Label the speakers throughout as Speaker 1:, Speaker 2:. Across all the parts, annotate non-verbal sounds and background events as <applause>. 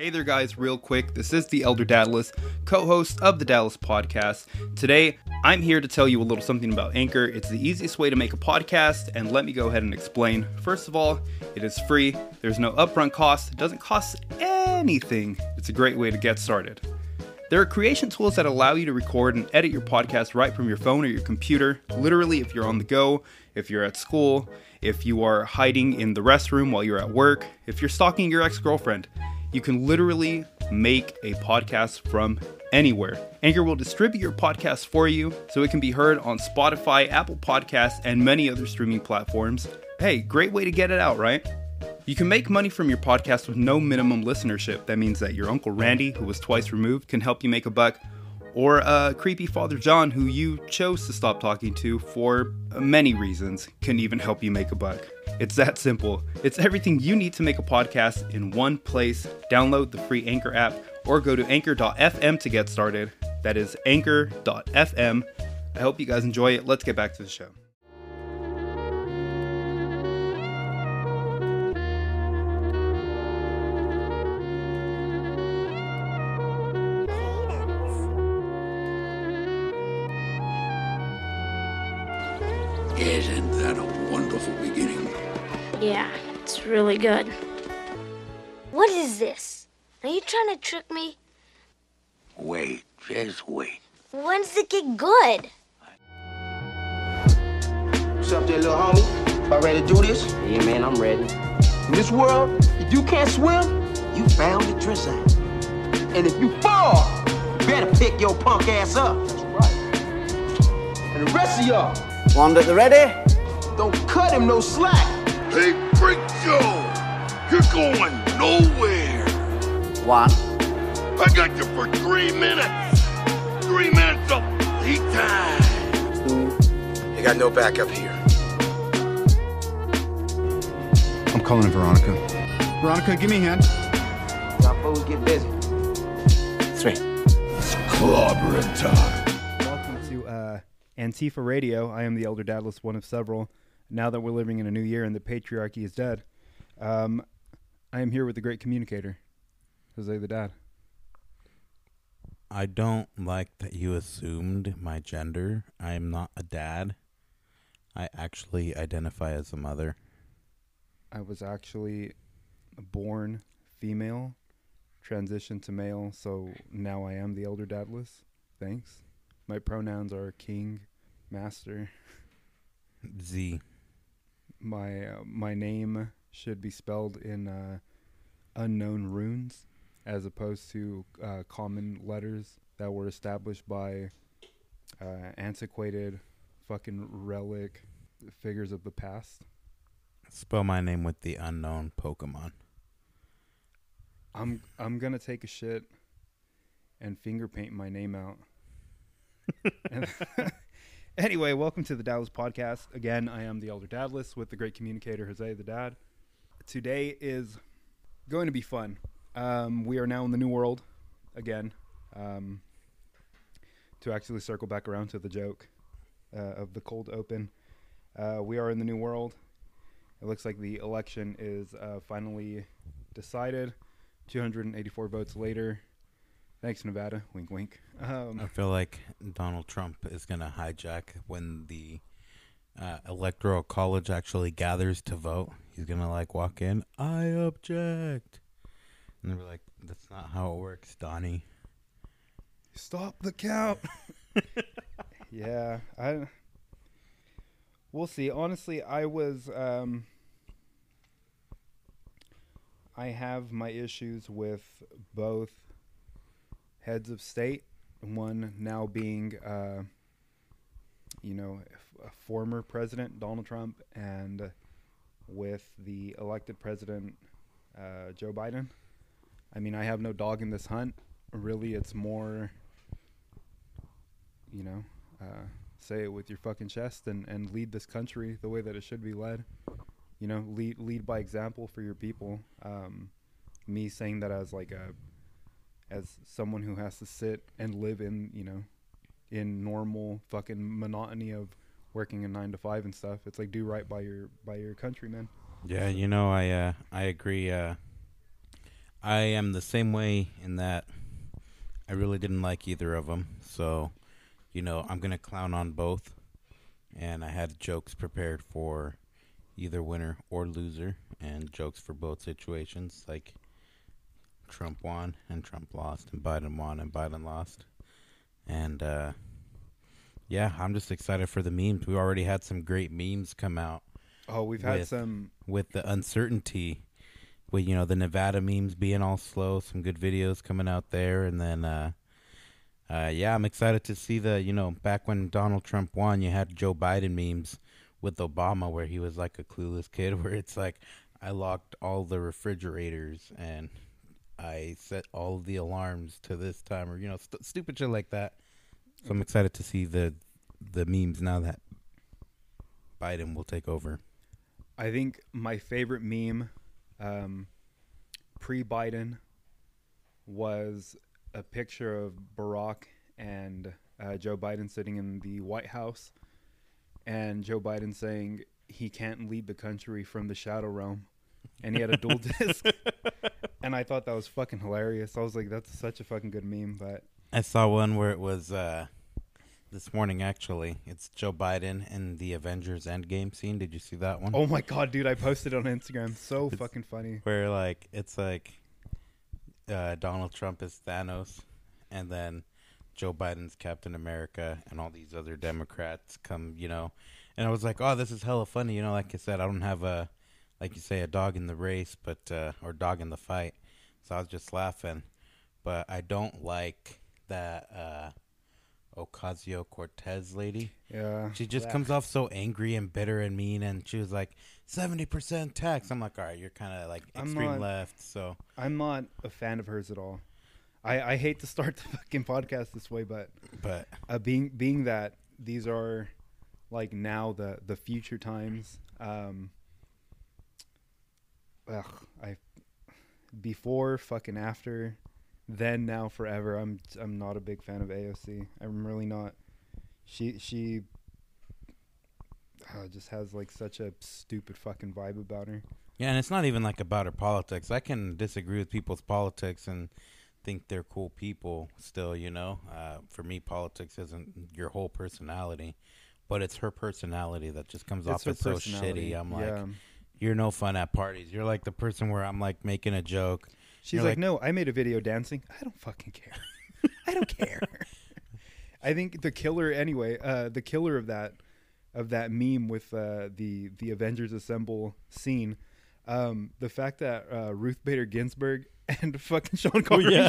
Speaker 1: Hey there, guys, real quick. This is the Elder Daedalus, co host of the Dadless podcast. Today, I'm here to tell you a little something about Anchor. It's the easiest way to make a podcast, and let me go ahead and explain. First of all, it is free, there's no upfront cost, it doesn't cost anything. It's a great way to get started. There are creation tools that allow you to record and edit your podcast right from your phone or your computer. Literally, if you're on the go, if you're at school, if you are hiding in the restroom while you're at work, if you're stalking your ex girlfriend. You can literally make a podcast from anywhere. Anchor will distribute your podcast for you so it can be heard on Spotify, Apple Podcasts, and many other streaming platforms. Hey, great way to get it out, right? You can make money from your podcast with no minimum listenership. That means that your Uncle Randy, who was twice removed, can help you make a buck, or uh, creepy Father John, who you chose to stop talking to for many reasons, can even help you make a buck. It's that simple. It's everything you need to make a podcast in one place. Download the free Anchor app or go to anchor.fm to get started. That is anchor.fm. I hope you guys enjoy it. Let's get back to the show.
Speaker 2: Really good. What is this? Are you trying to trick me?
Speaker 3: Wait, just wait.
Speaker 2: When's it get good?
Speaker 4: What's up there, little homie? About ready to do this?
Speaker 5: Yeah, man, I'm ready.
Speaker 4: In this world, if you can't swim, you bound to drown. And if you fall, you better pick your punk ass up. That's right. And the rest of y'all,
Speaker 5: Wanda, the ready?
Speaker 4: don't cut him no slack.
Speaker 3: Hey, Freak Joe! You're going nowhere!
Speaker 5: One.
Speaker 3: I got you for three minutes! Three minutes of heat time!
Speaker 5: Two.
Speaker 6: You got no backup here.
Speaker 7: I'm calling Veronica. Veronica, give me a hand.
Speaker 4: Y'all fools get busy.
Speaker 5: Three.
Speaker 3: It's Clobbering time!
Speaker 1: Welcome to uh, Antifa Radio. I am the Elder Daedalus, one of several. Now that we're living in a new year and the patriarchy is dead, um, I am here with the great communicator, Jose the Dad.
Speaker 8: I don't like that you assumed my gender. I am not a dad. I actually identify as a mother.
Speaker 1: I was actually born female, transitioned to male, so now I am the Elder Daedalus. Thanks. My pronouns are king, master.
Speaker 8: Z.
Speaker 1: My uh, my name should be spelled in uh, unknown runes, as opposed to uh, common letters that were established by uh, antiquated, fucking relic figures of the past.
Speaker 8: Spell my name with the unknown Pokemon.
Speaker 1: I'm I'm gonna take a shit and finger paint my name out. <laughs> <laughs> Anyway, welcome to the Dadless podcast. Again, I am the Elder Dadless with the great communicator Jose the Dad. Today is going to be fun. Um, we are now in the new world again. Um, to actually circle back around to the joke uh, of the cold open, uh, we are in the new world. It looks like the election is uh, finally decided. 284 votes later. Thanks, Nevada. Wink, wink. Um,
Speaker 8: I feel like Donald Trump is going to hijack when the uh, electoral college actually gathers to vote. He's going to like walk in, I object. And they're like, that's not how it works, Donnie.
Speaker 1: Stop the count. <laughs> yeah, I. We'll see. Honestly, I was. Um, I have my issues with both heads of state. One now being, uh, you know, a former president Donald Trump, and with the elected president uh, Joe Biden. I mean, I have no dog in this hunt. Really, it's more you know, uh, say it with your fucking chest and, and lead this country the way that it should be led. You know, lead lead by example for your people. Um, me saying that as like a as someone who has to sit and live in you know in normal fucking monotony of working a nine to five and stuff. It's like do right by your by your countrymen.
Speaker 8: Yeah, you know, I uh, I agree. Uh, I am the same way in that I really didn't like either of them. So, you know, I'm to clown on both. And I had jokes prepared for either winner or loser and jokes for both situations like Trump won and Trump lost and Biden won and Biden lost. And uh yeah, I'm just excited for the memes. We already had some great memes come out
Speaker 1: Oh, we've had
Speaker 8: With-
Speaker 1: some.
Speaker 8: with the uncertainty with you know the Nevada memes being all slow, some good videos coming out there, and then uh, uh, yeah, I'm excited to see the you know back when Donald Trump won, you had Joe Biden memes with Obama where he was like a clueless kid, <laughs> where it's like I locked all the refrigerators and I set all the alarms to this time, or you know st- stupid shit like that. So I'm excited to see the the memes now that Biden will take over.
Speaker 1: I think my favorite meme, um, pre-Biden, was a picture of Barack and uh, Joe Biden sitting in the White House, and Joe Biden saying he can't lead the country from the shadow realm, and he had a dual <laughs> disc, and I thought that was fucking hilarious. I was like, that's such a fucking good meme, but
Speaker 8: I saw one where it was uh, this morning. Actually, it's Joe Biden in the Avengers Endgame scene. Did you see that one?
Speaker 1: oh my god, dude, I posted it on Instagram. So
Speaker 8: It's-
Speaker 1: fucking funny.
Speaker 8: Where like it's like uh, Donald Trump is Thanos, and then Joe Biden's Captain America, and all these other Democrats come. You know, and I was like, oh, this is hella funny. You know, like I said, I don't have a like you say a dog in the race, but uh, or dog in the fight. So I was just laughing, but I don't like that. Uh, Ocasio Cortez lady.
Speaker 1: Yeah,
Speaker 8: She just comes off so angry and bitter and mean, and she was like seventy percent tax. I'm like, all right, you're kind of like extreme
Speaker 1: not-
Speaker 8: left. So
Speaker 1: I'm not a fan of hers at all. I, I hate to start <laughs> the fucking podcast this way, but
Speaker 8: but
Speaker 1: uh, being being that these are like now the the future times. Um, ugh, I before fucking after, then now forever. I'm I'm not a big fan of AOC. I'm really not. She she uh, just has like such a stupid fucking vibe about her.
Speaker 8: yeah, and it's not even like about her politics. I can disagree with people's politics and think they're cool people still. You know, uh, for me, politics isn't your whole personality, but it's her personality that just comes
Speaker 1: It's
Speaker 8: off as so shitty. I'm like,
Speaker 1: yeah.
Speaker 8: You're no fun at parties. You're like the person where I'm like making a joke.
Speaker 1: She's like,
Speaker 8: like-
Speaker 1: no, I made a video dancing. I don't fucking care. I don't care. <laughs> I think the killer, anyway, uh, the killer of that of that meme with uh, the the Avengers Assemble scene, um, the fact that uh, Ruth Bader Ginsburg <laughs> and fucking Sean Connery
Speaker 8: yeah.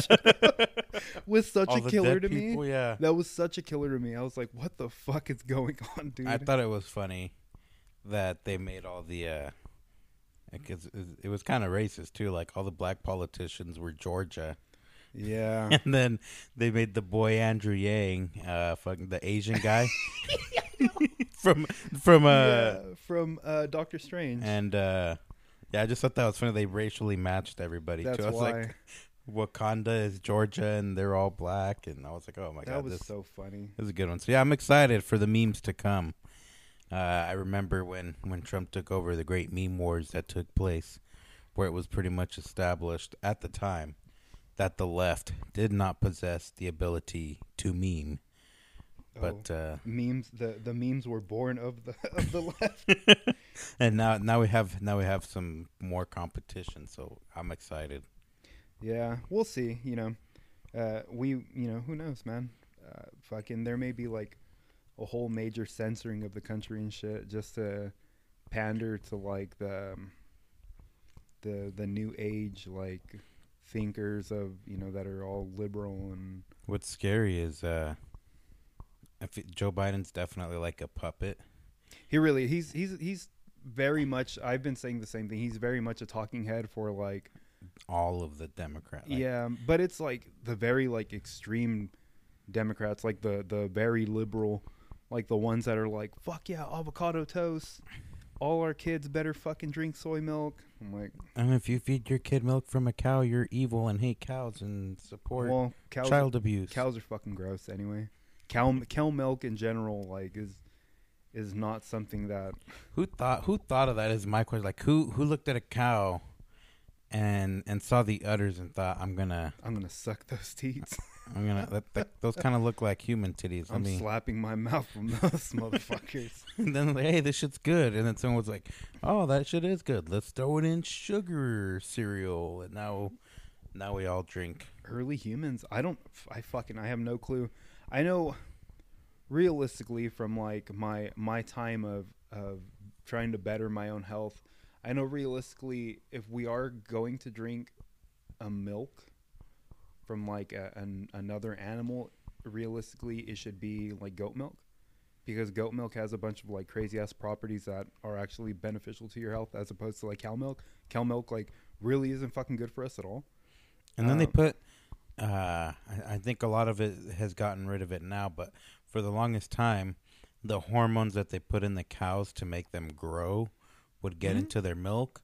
Speaker 8: <laughs>
Speaker 1: was such
Speaker 8: All
Speaker 1: a killer to
Speaker 8: people,
Speaker 1: me.
Speaker 8: yeah.
Speaker 1: That was such a killer to me. I was like, what the fuck is going on, dude?
Speaker 8: I thought it was funny that they made all the uh because it was kind of racist too. Like all the black politicians were Georgia,
Speaker 1: yeah. <laughs>
Speaker 8: and then they made the boy Andrew Yang, uh, fucking the Asian guy <laughs> <laughs> from from uh,
Speaker 1: yeah, from uh, Doctor Strange.
Speaker 8: and uh, yeah, I just thought that was funny. They racially matched everybody
Speaker 1: That's
Speaker 8: too. I was
Speaker 1: why.
Speaker 8: like, Wakanda is Georgia, and they're all black, and I was like, oh my
Speaker 1: that
Speaker 8: god,
Speaker 1: was
Speaker 8: this
Speaker 1: so funny.
Speaker 8: This is a good one. So yeah, I'm excited for the memes to come. Uh, I remember when when Trump took over the great meme wars that took place, where it was pretty much established at the time that the left did not possess the ability to meme. But uh,
Speaker 1: memes the the memes were born of the <laughs> of the left. <laughs>
Speaker 8: and now now we have now we have some more competition. So I'm excited.
Speaker 1: yeah, we'll see. You know, uh, we you know who knows, man. Uh, fucking, there may be like a whole major censoring of the country and shit just to pander to like the um, the the new age like thinkers of you know that are all liberal and
Speaker 8: What's scary is uh, I feel Joe Biden's definitely like a puppet.
Speaker 1: he really he's he's he's very much I've been saying the same thing. He's very much a talking head for like
Speaker 8: All of the Democrat. like,
Speaker 1: yeah, but it's like the very like extreme Democrats, like the the very liberal, like the ones that are like fuck yeah, avocado toast. All our kids better fucking drink soy milk. I'm like,
Speaker 8: And if you feed your kid milk from a cow, you're evil and hate cows and support
Speaker 1: well, cows
Speaker 8: child abuse.
Speaker 1: cows are fucking gross anyway. Cow cow milk in general like is is not something that
Speaker 8: Who thought who thought of that is my question. Like who who looked at a cow and and saw the udders and thought, I'm gonna
Speaker 1: I'm gonna suck those teats. <laughs>
Speaker 8: I'm gonna that, that, <laughs> those kind of look like human titties. Let
Speaker 1: I'm
Speaker 8: me.
Speaker 1: slapping my mouth from those <laughs> motherfuckers.
Speaker 8: and then like, hey, this shit's good. And then someone was like, oh, that shit is good. Let's throw it in sugar cereal. And now, now we all drink.
Speaker 1: Early humans, I don't, I fucking, I have no clue. I know, realistically, from like my my time of of trying to better my own health, I know realistically, if we are going to drink a milk from like a, an, another animal, realistically, it should be like goat milk. Because goat milk has a bunch of like crazy ass properties that are actually beneficial to your health, as opposed to like cow milk. Cow milk like really isn't fucking good for us at all.
Speaker 8: And then they
Speaker 1: Um,
Speaker 8: put, uh, I, I think a lot of it has gotten rid of it now, but for the longest time, the hormones that they put in the cows to make them grow would get into their milk.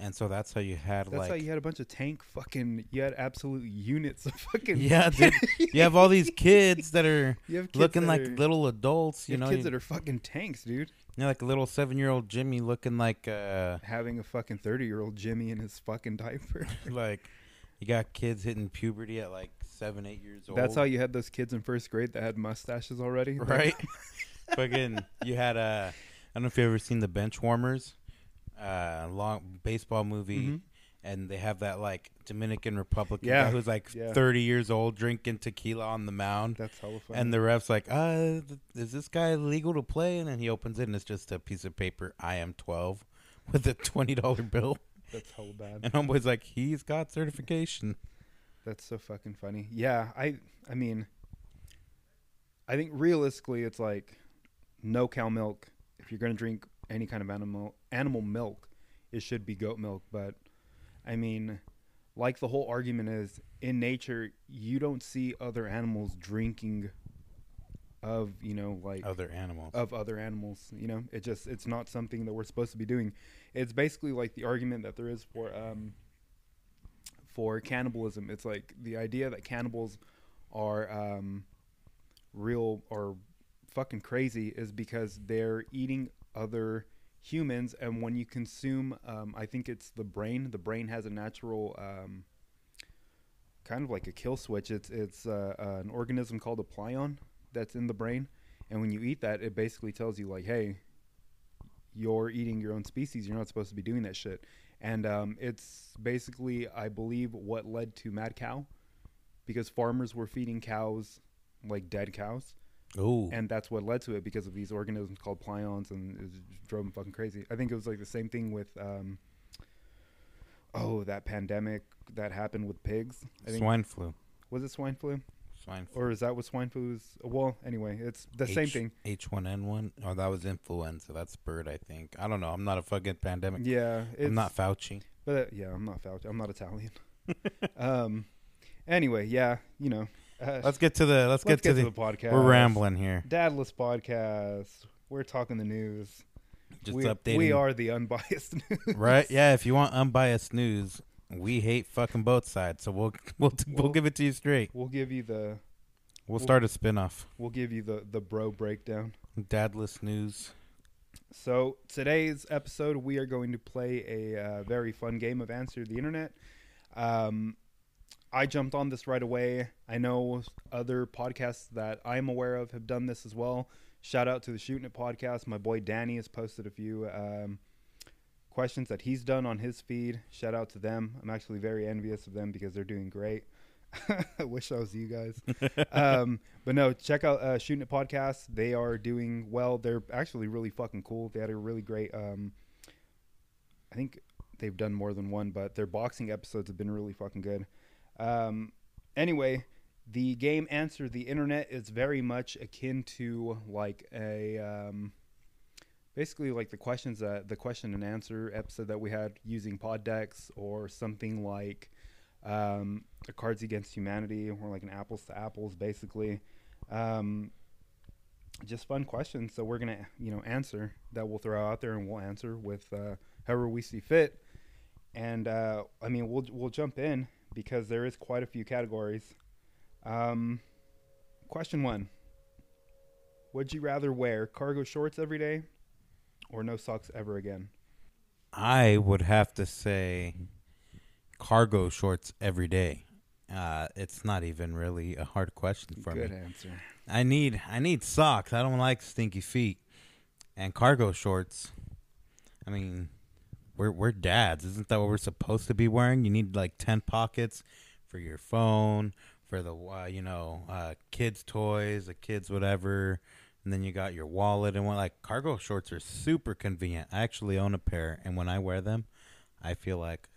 Speaker 8: And so that's how you had.
Speaker 1: That's
Speaker 8: like
Speaker 1: how you had a bunch of tank fucking. You had absolute units of fucking.
Speaker 8: Yeah, dude. you have all these kids that are <laughs>
Speaker 1: kids
Speaker 8: looking
Speaker 1: that
Speaker 8: like
Speaker 1: are-
Speaker 8: little adults.
Speaker 1: You
Speaker 8: You, know,
Speaker 1: kids
Speaker 8: you,
Speaker 1: that are fucking tanks, dude.
Speaker 8: you know, like a little seven-year-old Jimmy looking like uh,
Speaker 1: Having a fucking thirty-year-old Jimmy in his fucking diaper. <laughs>
Speaker 8: like you got kids hitting puberty at like seven, eight years old.
Speaker 1: That's how you had those kids in first grade that had mustaches already, <laughs>
Speaker 8: right? Fucking, you had uh, I don't know if you ever seen the Bench Warmers, uh, long baseball movie.
Speaker 1: Mhm.
Speaker 8: And they have that like Dominican Republic
Speaker 1: Yeah,
Speaker 8: guy who's like
Speaker 1: yeah.
Speaker 8: 30 years old drinking tequila on the mound.
Speaker 1: That's hella funny.
Speaker 8: And the ref's like, uh, is this guy legal to play? And then he opens it and it's just a piece of paper, I am 12, <laughs> with a $20 bill.
Speaker 1: That's hella bad.
Speaker 8: And homeboy's like, he's got certification.
Speaker 1: That's so fucking funny. Yeah, I I mean I think realistically it's like no cow milk. If you're gonna drink any kind of animal animal milk, it should be goat milk. But I mean, like the whole argument is in nature you don't see other animals drinking of, you know, like
Speaker 8: Other animals.
Speaker 1: of other animals. You know, it just it's not something that we're supposed to be doing. It's basically like the argument that there is for um for cannibalism. It's like the idea that cannibals are um real or fucking crazy is because they're eating other humans and when you consume um I think it's the brain, the brain has a natural um kind of like a kill switch. It's it's uh, uh, an organism called a prion that's in the brain, and when you eat that, it basically tells you like, hey, you're eating your own species. You're not supposed to be doing that shit. And um, it's basically, I believe, what led to mad cow, because farmers were feeding cows like dead cows,
Speaker 8: Ooh.
Speaker 1: and that's what led to it because of these organisms called prions, and it drove them fucking crazy. I think it was like the same thing with. Um, Oh, that pandemic that happened with pigs. I think
Speaker 8: swine flu.
Speaker 1: was it swine flu,
Speaker 8: Swine flu.
Speaker 1: or is that what swine flu is? Well, anyway, it's the same thing.
Speaker 8: H1N1. Oh, that was influenza. That's bird, I think. I don't know. I'm not a fucking pandemic.
Speaker 1: Yeah, it's,
Speaker 8: I'm not Fauci.
Speaker 1: But uh, yeah, I'm not Fauci. I'm not Italian. <laughs> um. Anyway, yeah, you know. Uh,
Speaker 8: Let's get to the. Let's,
Speaker 1: let's
Speaker 8: get, to, the,
Speaker 1: podcast.
Speaker 8: We're rambling here.
Speaker 1: Dadless podcast. We're talking the news.
Speaker 8: Just
Speaker 1: we,
Speaker 8: updating.
Speaker 1: We are the unbiased <laughs> news.
Speaker 8: right. Yeah. If you want unbiased news, we hate fucking both sides. So we'll <laughs> we'll we'll,
Speaker 1: We'll-
Speaker 8: give it to you straight.
Speaker 1: We'll give you the
Speaker 8: We'll start a spin-off.
Speaker 1: we'll give you the the bro breakdown.
Speaker 8: Dadless news.
Speaker 1: So today's episode, we are going to play a uh, very fun game of Answer the Internet. Um, I jumped on this right away. I know other podcasts that I'm aware of have done this as well. Shout out to the Shooting It podcast. My boy Danny has posted a few um, questions that he's done on his feed. Shout out to them. I'm actually very envious of them because they're doing great. <laughs> I wish I was you guys. <laughs> um, but no, check out uh, Shooting It podcast. They are doing well. They're actually really fucking cool. They had a really great. Um, I think they've done more than one, but their boxing episodes have been really fucking good. Um, anyway, the game Answer the Internet is very much akin to like a. Um, basically like the questions that the question and answer episode that we had using pod decks or something like um, cards against humanity or like an apples to apples basically um, just fun questions so we're gonna you know answer that we'll throw out there and we'll answer with uh, however we see fit and uh, i mean we'll we'll jump in because there is quite a few categories um, question one would you rather wear cargo shorts every day or no socks ever again
Speaker 8: I would have to say cargo shorts every day. Uh, it's not even really a hard question for
Speaker 1: Good
Speaker 8: me.
Speaker 1: answer.
Speaker 8: I need I need socks. I don't like stinky feet. And cargo shorts. I mean, we're we're dads. Isn't that what we're supposed to be wearing? You need like 10 pockets for your phone, for the uh, you know, uh, kids toys, the kids whatever. And then you got your wallet and what like cargo shorts are super convenient. I actually own a pair and when I wear them, I feel like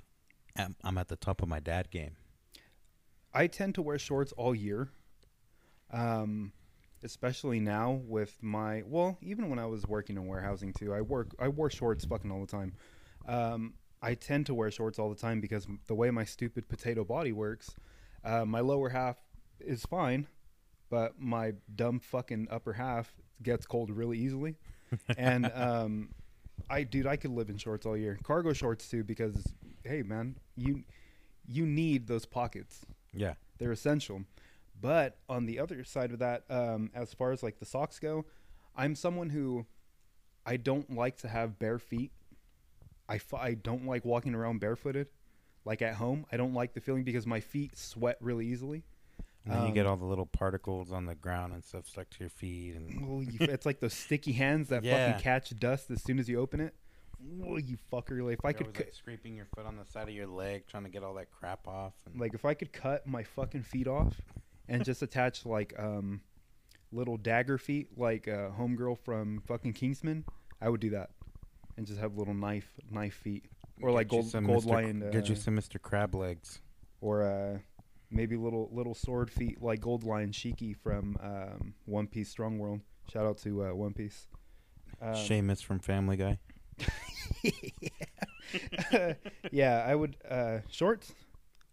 Speaker 8: I'm, I'm at the top of my dad game.
Speaker 1: I tend to wear shorts all year. Um, especially now with my well, even when I was working in warehousing too, I work I wore shorts fucking all the time. Um, I tend to wear shorts all the time because the way my stupid potato body works, uh, my lower half is fine, but my dumb fucking upper half gets cold really easily. <laughs> and um, I dude, I could live in shorts all year. Cargo shorts too because hey man, you you need those pockets
Speaker 8: Yeah.
Speaker 1: they're essential. But on the other side of that, um, as far as like the socks go, I'm someone who I don't like to have bare feet. I, f- I don't like walking around barefooted, like at home. I don't like the feeling because my feet sweat really easily.
Speaker 8: And then you get
Speaker 1: Um,
Speaker 8: all the little particles on the ground and stuff stuck to your feet and
Speaker 1: Well, you, it's like those sticky hands that
Speaker 8: Yeah.
Speaker 1: fucking catch dust as soon as you open it. Oh, you fucker! Like if I
Speaker 8: You're
Speaker 1: could, cut,
Speaker 8: like, scraping your foot on the side of your leg, trying to get all that crap off. And
Speaker 1: like if I could cut my fucking feet off and just attach like um little dagger feet like uh homegirl from fucking Kingsman, I would do that. And just have little knife knife feet. Or like
Speaker 8: Get you
Speaker 1: gold gold
Speaker 8: Mr.
Speaker 1: lion uh,
Speaker 8: Get you some Mr. Crab legs.
Speaker 1: or uh maybe little little sword feet like gold lion Shiki from um One Piece Strong World. Shout out to uh, One Piece. Um,
Speaker 8: Seamus from Family Guy. <laughs> <laughs>
Speaker 1: yeah, I would uh shorts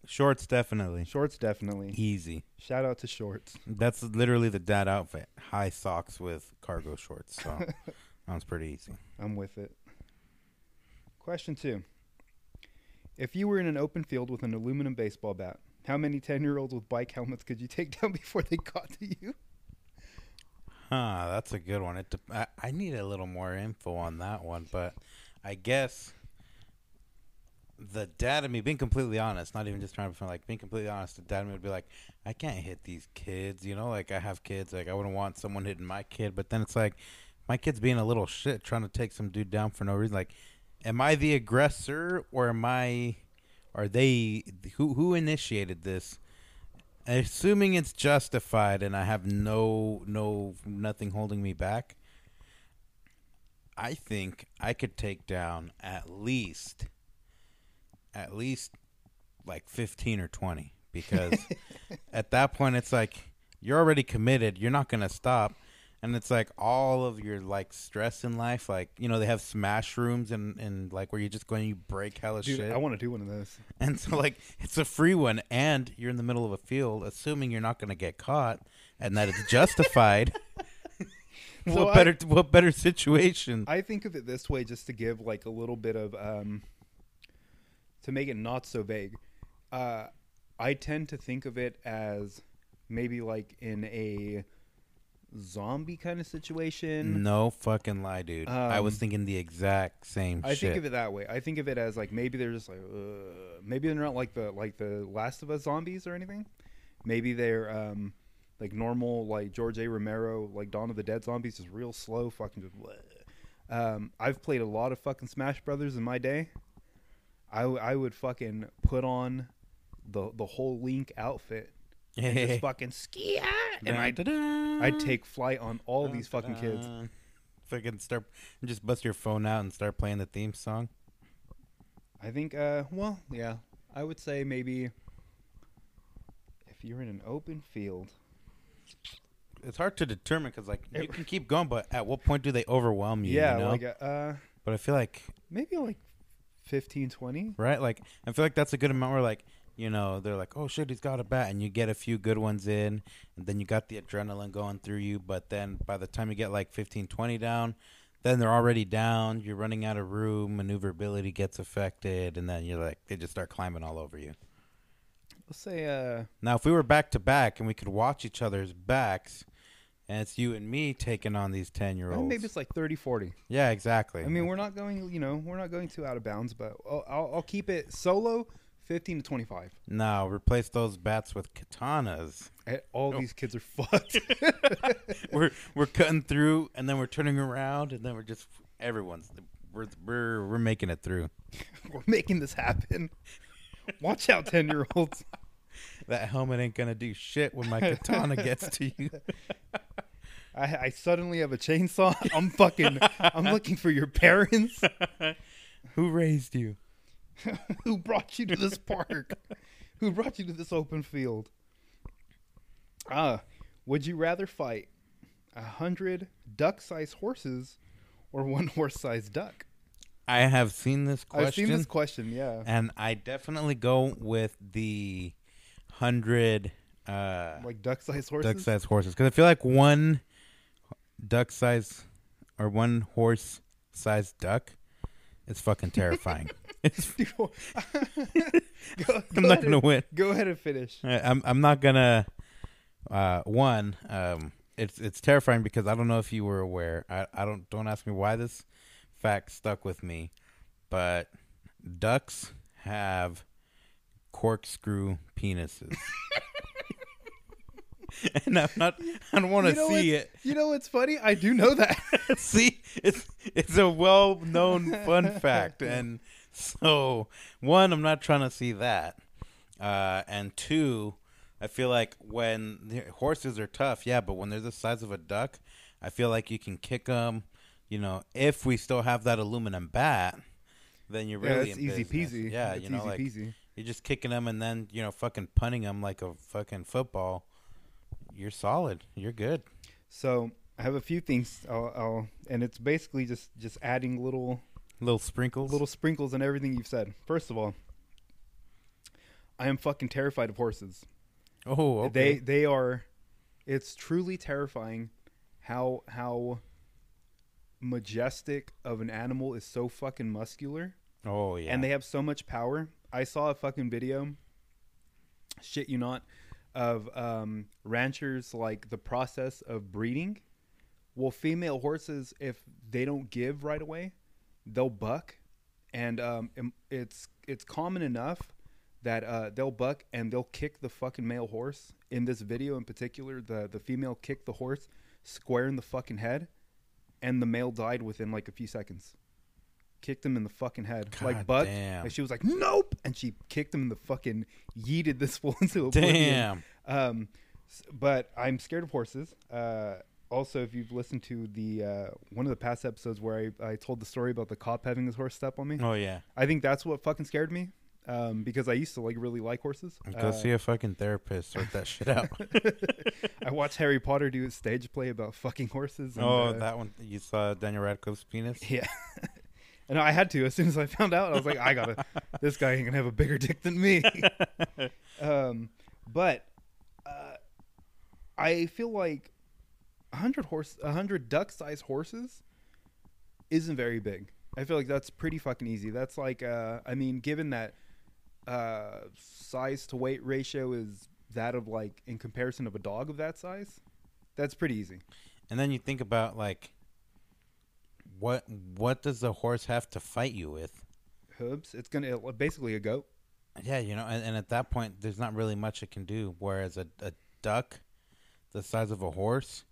Speaker 8: Shorts, definitely.
Speaker 1: shorts definitely.
Speaker 8: Easy.
Speaker 1: Shout out to shorts.
Speaker 8: That's literally the dad outfit. High socks with cargo shorts. So <laughs> sounds pretty easy.
Speaker 1: I'm with it. Question two. If you were in an open field with an aluminum baseball bat, how many 10 year olds with bike helmets could you take <laughs> down before they got to you?
Speaker 8: Huh, that's a good one. It I, I need a little more info on that one, but I guess the dad of me, being completely honest, not even just trying to be like being completely honest, the dad of me would be like, I can't hit these kids, you know, like I have kids, like I wouldn't want someone hitting my kid, but then it's like my kid's being a little shit trying to take some dude down for no reason. Like, am I the aggressor or am I? Are they who who initiated this? assuming it's justified and I have no no nothing holding me back, I think I could take down at least at least like 15 or 20 because <laughs> at that point it's like you're already committed, you're not going to stop. And it's like all of your like stress in life, like you know they have smash rooms and and like where you're just going you break hella
Speaker 1: Dude,
Speaker 8: shit.
Speaker 1: I want to do one of those. <laughs>
Speaker 8: And so, like, it's a free one, and you're in the middle of a field, assuming you're not going to get caught, and that it's justified. <laughs> <laughs>
Speaker 1: Well,
Speaker 8: what better, what better situation?
Speaker 1: I think of it this way just to give like a little bit of, um, to make it not so vague. Uh, I tend to think of it as maybe like in a zombie kind of situation.
Speaker 8: no fucking lie, dude. I was
Speaker 1: Um,
Speaker 8: thinking the exact same
Speaker 1: I
Speaker 8: shit.
Speaker 1: think of it that way. I think of it as like maybe they're just like uh, maybe they're not like the like the Last of Us zombies or anything. Maybe they're um like normal like George A. Romero like Dawn of the Dead zombies, just real slow, fucking just. bleh. Um, I've played a lot of fucking Smash Brothers in my day. I, w- I would fucking put on the the whole Link outfit and just <laughs> fucking ski and I'd, I'd take flight on all these fucking kids.
Speaker 8: Fucking start, just bust your phone out and start playing the theme song.
Speaker 1: I think, uh, well, yeah, I would say maybe if you're in an open field.
Speaker 8: It's hard to determine because, like, you can <laughs> keep going, but at what point do they overwhelm you?
Speaker 1: yeah,
Speaker 8: you know?
Speaker 1: like, uh,
Speaker 8: but I feel like
Speaker 1: maybe like 15, 20.
Speaker 8: right? Like I feel like that's a good amount where like you know they're like, oh shit, he's got a bat, and you get a few good ones in, and then you got the adrenaline going through you. But then by the time you get like 15, 20 down, then they're already down. You're running out of room. Maneuverability gets affected, and then you're like they just start climbing all over you.
Speaker 1: Let's say, uh,
Speaker 8: Now, if we were back to back and we could watch each other's backs, and it's you and me taking on these ten year olds,
Speaker 1: maybe it's like 30, 40.
Speaker 8: yeah, exactly.
Speaker 1: I mean, we're not going, you know, we're not going too out of bounds, but I'll, I'll, I'll keep it solo 15 to 25.
Speaker 8: No, replace those bats with katanas.
Speaker 1: Eh, All these kids are <laughs> fucked. <laughs>
Speaker 8: we're we're cutting through, and then we're turning around, and then we're just everyone's we're we're we're making it through. <laughs>
Speaker 1: We're making this happen. Watch out, 10 year olds.
Speaker 8: That helmet ain't gonna do shit when my katana gets to you.
Speaker 1: I, I suddenly have a chainsaw. I'm fucking. I'm looking for your parents.
Speaker 8: Who raised you? <laughs>
Speaker 1: Who brought you to this park? <laughs> Who brought you to this open field? Ah, would you rather fight a hundred duck-sized horses or one <laughs> horse-sized duck?
Speaker 8: I have seen this question,
Speaker 1: I've seen this question. Yeah,
Speaker 8: and I definitely go with the hundred uh,
Speaker 1: like duck-sized horses.
Speaker 8: duck-sized horses because I feel like one duck-sized or one horse-sized duck is fucking terrifying.
Speaker 1: Dude, go-
Speaker 8: I'm not gonna
Speaker 1: and-
Speaker 8: win.
Speaker 1: Go ahead and finish.
Speaker 8: I- I'm I'm not gonna. Uh, one, um, it's it's terrifying because I don't know if you were aware. I, I don't don't ask me why this fact stuck with me, but ducks have corkscrew penises. <laughs> and I'm not. I don't want to
Speaker 1: You know
Speaker 8: see it.
Speaker 1: You know what's funny? I do know that. <laughs>
Speaker 8: see, it's it's a well known fun <laughs> fact, and <laughs> so one, I'm not trying to see that, uh, and two, I feel like when the horses are tough, yeah, but when they're the size of a duck, I feel like you can kick them. You know, if we still have that aluminum bat, then you're
Speaker 1: Yeah,
Speaker 8: really in
Speaker 1: easy
Speaker 8: business.
Speaker 1: peasy.
Speaker 8: Yeah,
Speaker 1: It's
Speaker 8: you know,
Speaker 1: easy
Speaker 8: like
Speaker 1: peasy.
Speaker 8: you're just kicking them and then you know fucking punting them like a fucking football. You're solid. You're good.
Speaker 1: So I have a few things. I'll, I'll and it's basically just just adding little
Speaker 8: Little sprinkles.
Speaker 1: little sprinkles and everything you've said. First of all, I am fucking terrified of horses.
Speaker 8: Oh, okay.
Speaker 1: They they are. It's truly terrifying how how majestic of an animal is so fucking muscular
Speaker 8: oh yeah.
Speaker 1: and they have so much power. I saw a fucking video, shit you not, of um, ranchers like the process of breeding. Well, female horses, if they don't give right away, they'll buck, and um, it's it's common enough that uh, they'll buck and they'll kick the fucking male horse. In this video, in particular, the the female kicked the horse square in the fucking head, and the male died within like a few seconds kicked him in the fucking head.
Speaker 8: God
Speaker 1: like Buck.
Speaker 8: damn.
Speaker 1: And she was like, Nope and she kicked him in the fucking yeeted this <laughs> fool into oblivion.
Speaker 8: Damn.
Speaker 1: Um but I'm scared of horses. Uh also if you've listened to the uh one of the past episodes where I, I told the story about the cop having his horse step on me.
Speaker 8: Oh yeah.
Speaker 1: I think that's what fucking scared me. Um, because I used to like really like horses.
Speaker 8: Go
Speaker 1: Uh,
Speaker 8: see a fucking therapist. Sort that shit out. <laughs>
Speaker 1: I watched Harry Potter do a stage play about fucking horses. And,
Speaker 8: oh,
Speaker 1: uh,
Speaker 8: that one. You saw Daniel Radcliffe's penis?
Speaker 1: Yeah. <laughs> and I had to as soon as I found out. I was like, I gotta. <laughs> this guy ain't gonna have a bigger dick than me. um, but uh, I feel like a hundred horse, a hundred duck-sized horses isn't very big. I feel like that's pretty fucking easy. That's like, uh, I mean, given that uh, size to weight ratio is that of like in comparison of a dog of that size, that's pretty easy.
Speaker 8: And then you think about like, what what does the horse have to fight you with?
Speaker 1: Hooves, it's gonna basically a goat.
Speaker 8: Yeah, you know, and, and at that point, there's not really much it can do. Whereas a, a duck, the size of a horse,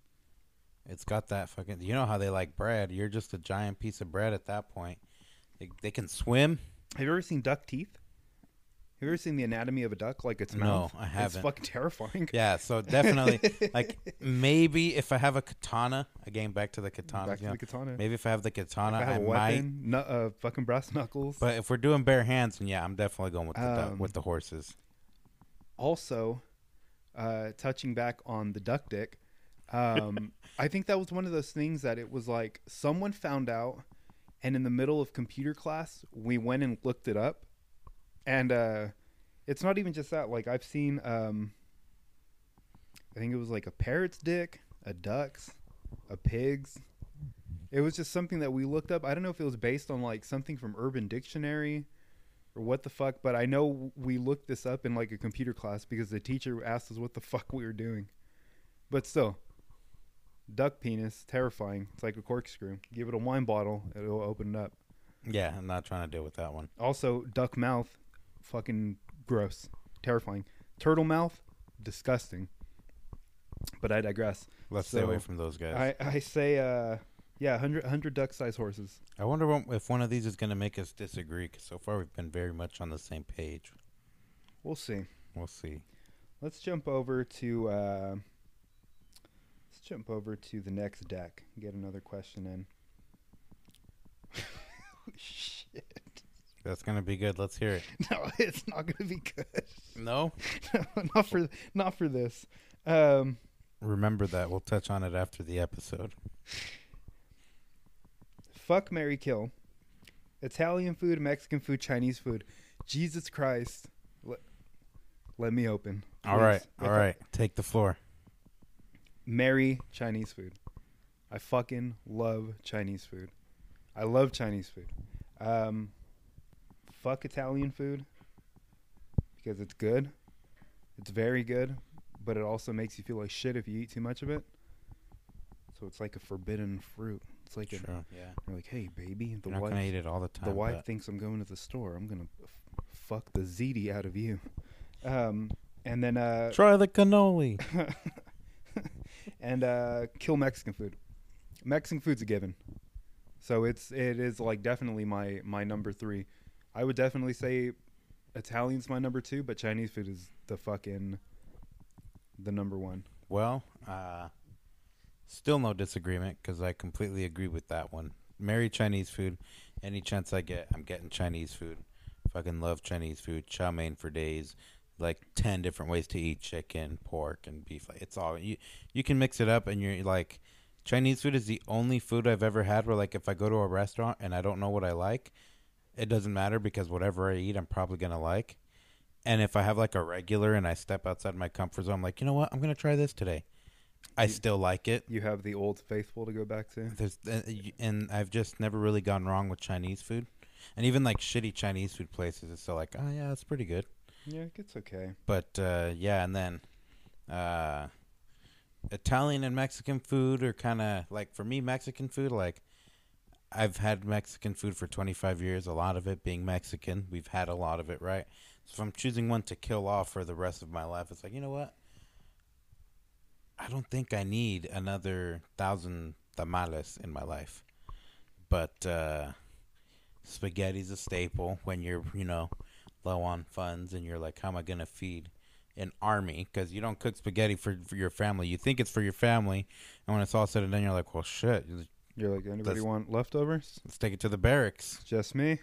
Speaker 8: it's got that fucking. You know how they like bread? You're just a giant piece of bread at that point. They, they can swim.
Speaker 1: Have you ever seen duck teeth? Have you ever seen the anatomy of a duck? Like its
Speaker 8: No,
Speaker 1: mouth?
Speaker 8: I haven't.
Speaker 1: fucking terrifying.
Speaker 8: Yeah, so <laughs> definitely, like maybe if I have a katana, again back to the katana.
Speaker 1: Back to
Speaker 8: know,
Speaker 1: the katana.
Speaker 8: Maybe if I have the katana,
Speaker 1: If I
Speaker 8: I,
Speaker 1: a
Speaker 8: might.
Speaker 1: weapon, nu- uh, fucking brass knuckles.
Speaker 8: But if we're doing bare hands, then yeah, I'm definitely going with the duck,
Speaker 1: Um,
Speaker 8: with the horses.
Speaker 1: also, uh, touching back on the duck dick, um, <laughs> I think that was one of those things that it was like someone found out, and in the middle of computer class, we went and looked it up, and uh, it's not even just that. Like I've seen, um, I think it was like a parrot's dick, a duck's, a pig's. It was just something that we looked up. I don't know if it was based on like something from Urban Dictionary or what the fuck, but I know we looked this up in like a computer class because the teacher asked us what the fuck we were doing. But still, duck penis, terrifying. It's like a corkscrew. Give it a wine bottle, it'll open it up.
Speaker 8: Yeah, I'm not trying to deal with that one.
Speaker 1: Also, duck mouth, fucking gross, terrifying. Turtle mouth, disgusting. But I digress.
Speaker 8: Let's stay away from those guys.
Speaker 1: I, I say, uh, yeah, 100, 100 duck sized horses.
Speaker 8: I wonder what, if one of these is going to make us disagree. Because so far we've been very much on the same page.
Speaker 1: We'll see.
Speaker 8: We'll see.
Speaker 1: Let's jump over to uh, jump over to the next deck. Get another question in. <laughs> Shit!
Speaker 8: That's going to be good. Let's hear it. <laughs>
Speaker 1: No, it's not gonna be good. <laughs>
Speaker 8: No?
Speaker 1: not for not for this. Um,
Speaker 8: Remember that. We'll touch on it after the episode.
Speaker 1: fuck Marry Kill. Italian food, Mexican food, Chinese food. Jesus Christ. Let, let me open.
Speaker 8: All right. All right. Take the floor.
Speaker 1: Marry Chinese food. I fucking love Chinese food. I love Chinese food. Um, fuck Italian food because it's good. It's very good, but it also makes you feel like shit if you eat too much of it. So it's like a forbidden fruit. It's like a,
Speaker 8: Yeah.
Speaker 1: you're like, hey baby, the
Speaker 8: You're not
Speaker 1: wife,
Speaker 8: going to eat it all the time.
Speaker 1: the wife thinks I'm going to the store. I'm gonna f- fuck the ziti out of you. Um, and then uh,
Speaker 8: Try the cannoli. <laughs>
Speaker 1: and uh, kill Mexican food. Mexican food's a given. So it's it is like definitely my my number three. I would definitely say Italian's my number two, but Chinese food is the fucking the number one.
Speaker 8: Well, uh, still no disagreement because I completely agree with that one. Marry Chinese food. Any chance I get, I'm getting Chinese food. Fucking love Chinese food. Chow mein for days. Like ten different ways to eat chicken, pork, and beef. Like it's all you. You can mix it up, and you're like, Chinese food is the only food I've ever had where like if I go to a restaurant and I don't know what I like, it doesn't matter because whatever I eat, I'm probably gonna like. And if I have like a regular and I step outside my comfort zone, I'm like, you know what? I'm gonna try this today. I still like it.
Speaker 1: You have the old faithful to go back to.
Speaker 8: There's uh, and I've just never really gone wrong with Chinese food, and even like shitty Chinese food places, it's still like, oh yeah, it's pretty good.
Speaker 1: Yeah, it's okay.
Speaker 8: But uh, yeah, and then uh, Italian and Mexican food are kind of like for me Mexican food. Like I've had Mexican food for 25 years. A lot of it being Mexican. We've had a lot of it, right? So if I'm choosing one to kill off for the rest of my life, it's like you know what? I don't think I need another thousand tamales in my life. But uh, spaghetti's a staple when you're, you know, low on funds and you're like, how am I going to feed an army? Because you don't cook spaghetti for, for your family. You think it's for your family. And when it's all said and done, you're like, well, shit,
Speaker 1: You're like, anybody want leftovers?
Speaker 8: let's take it to the barracks.
Speaker 1: Just me.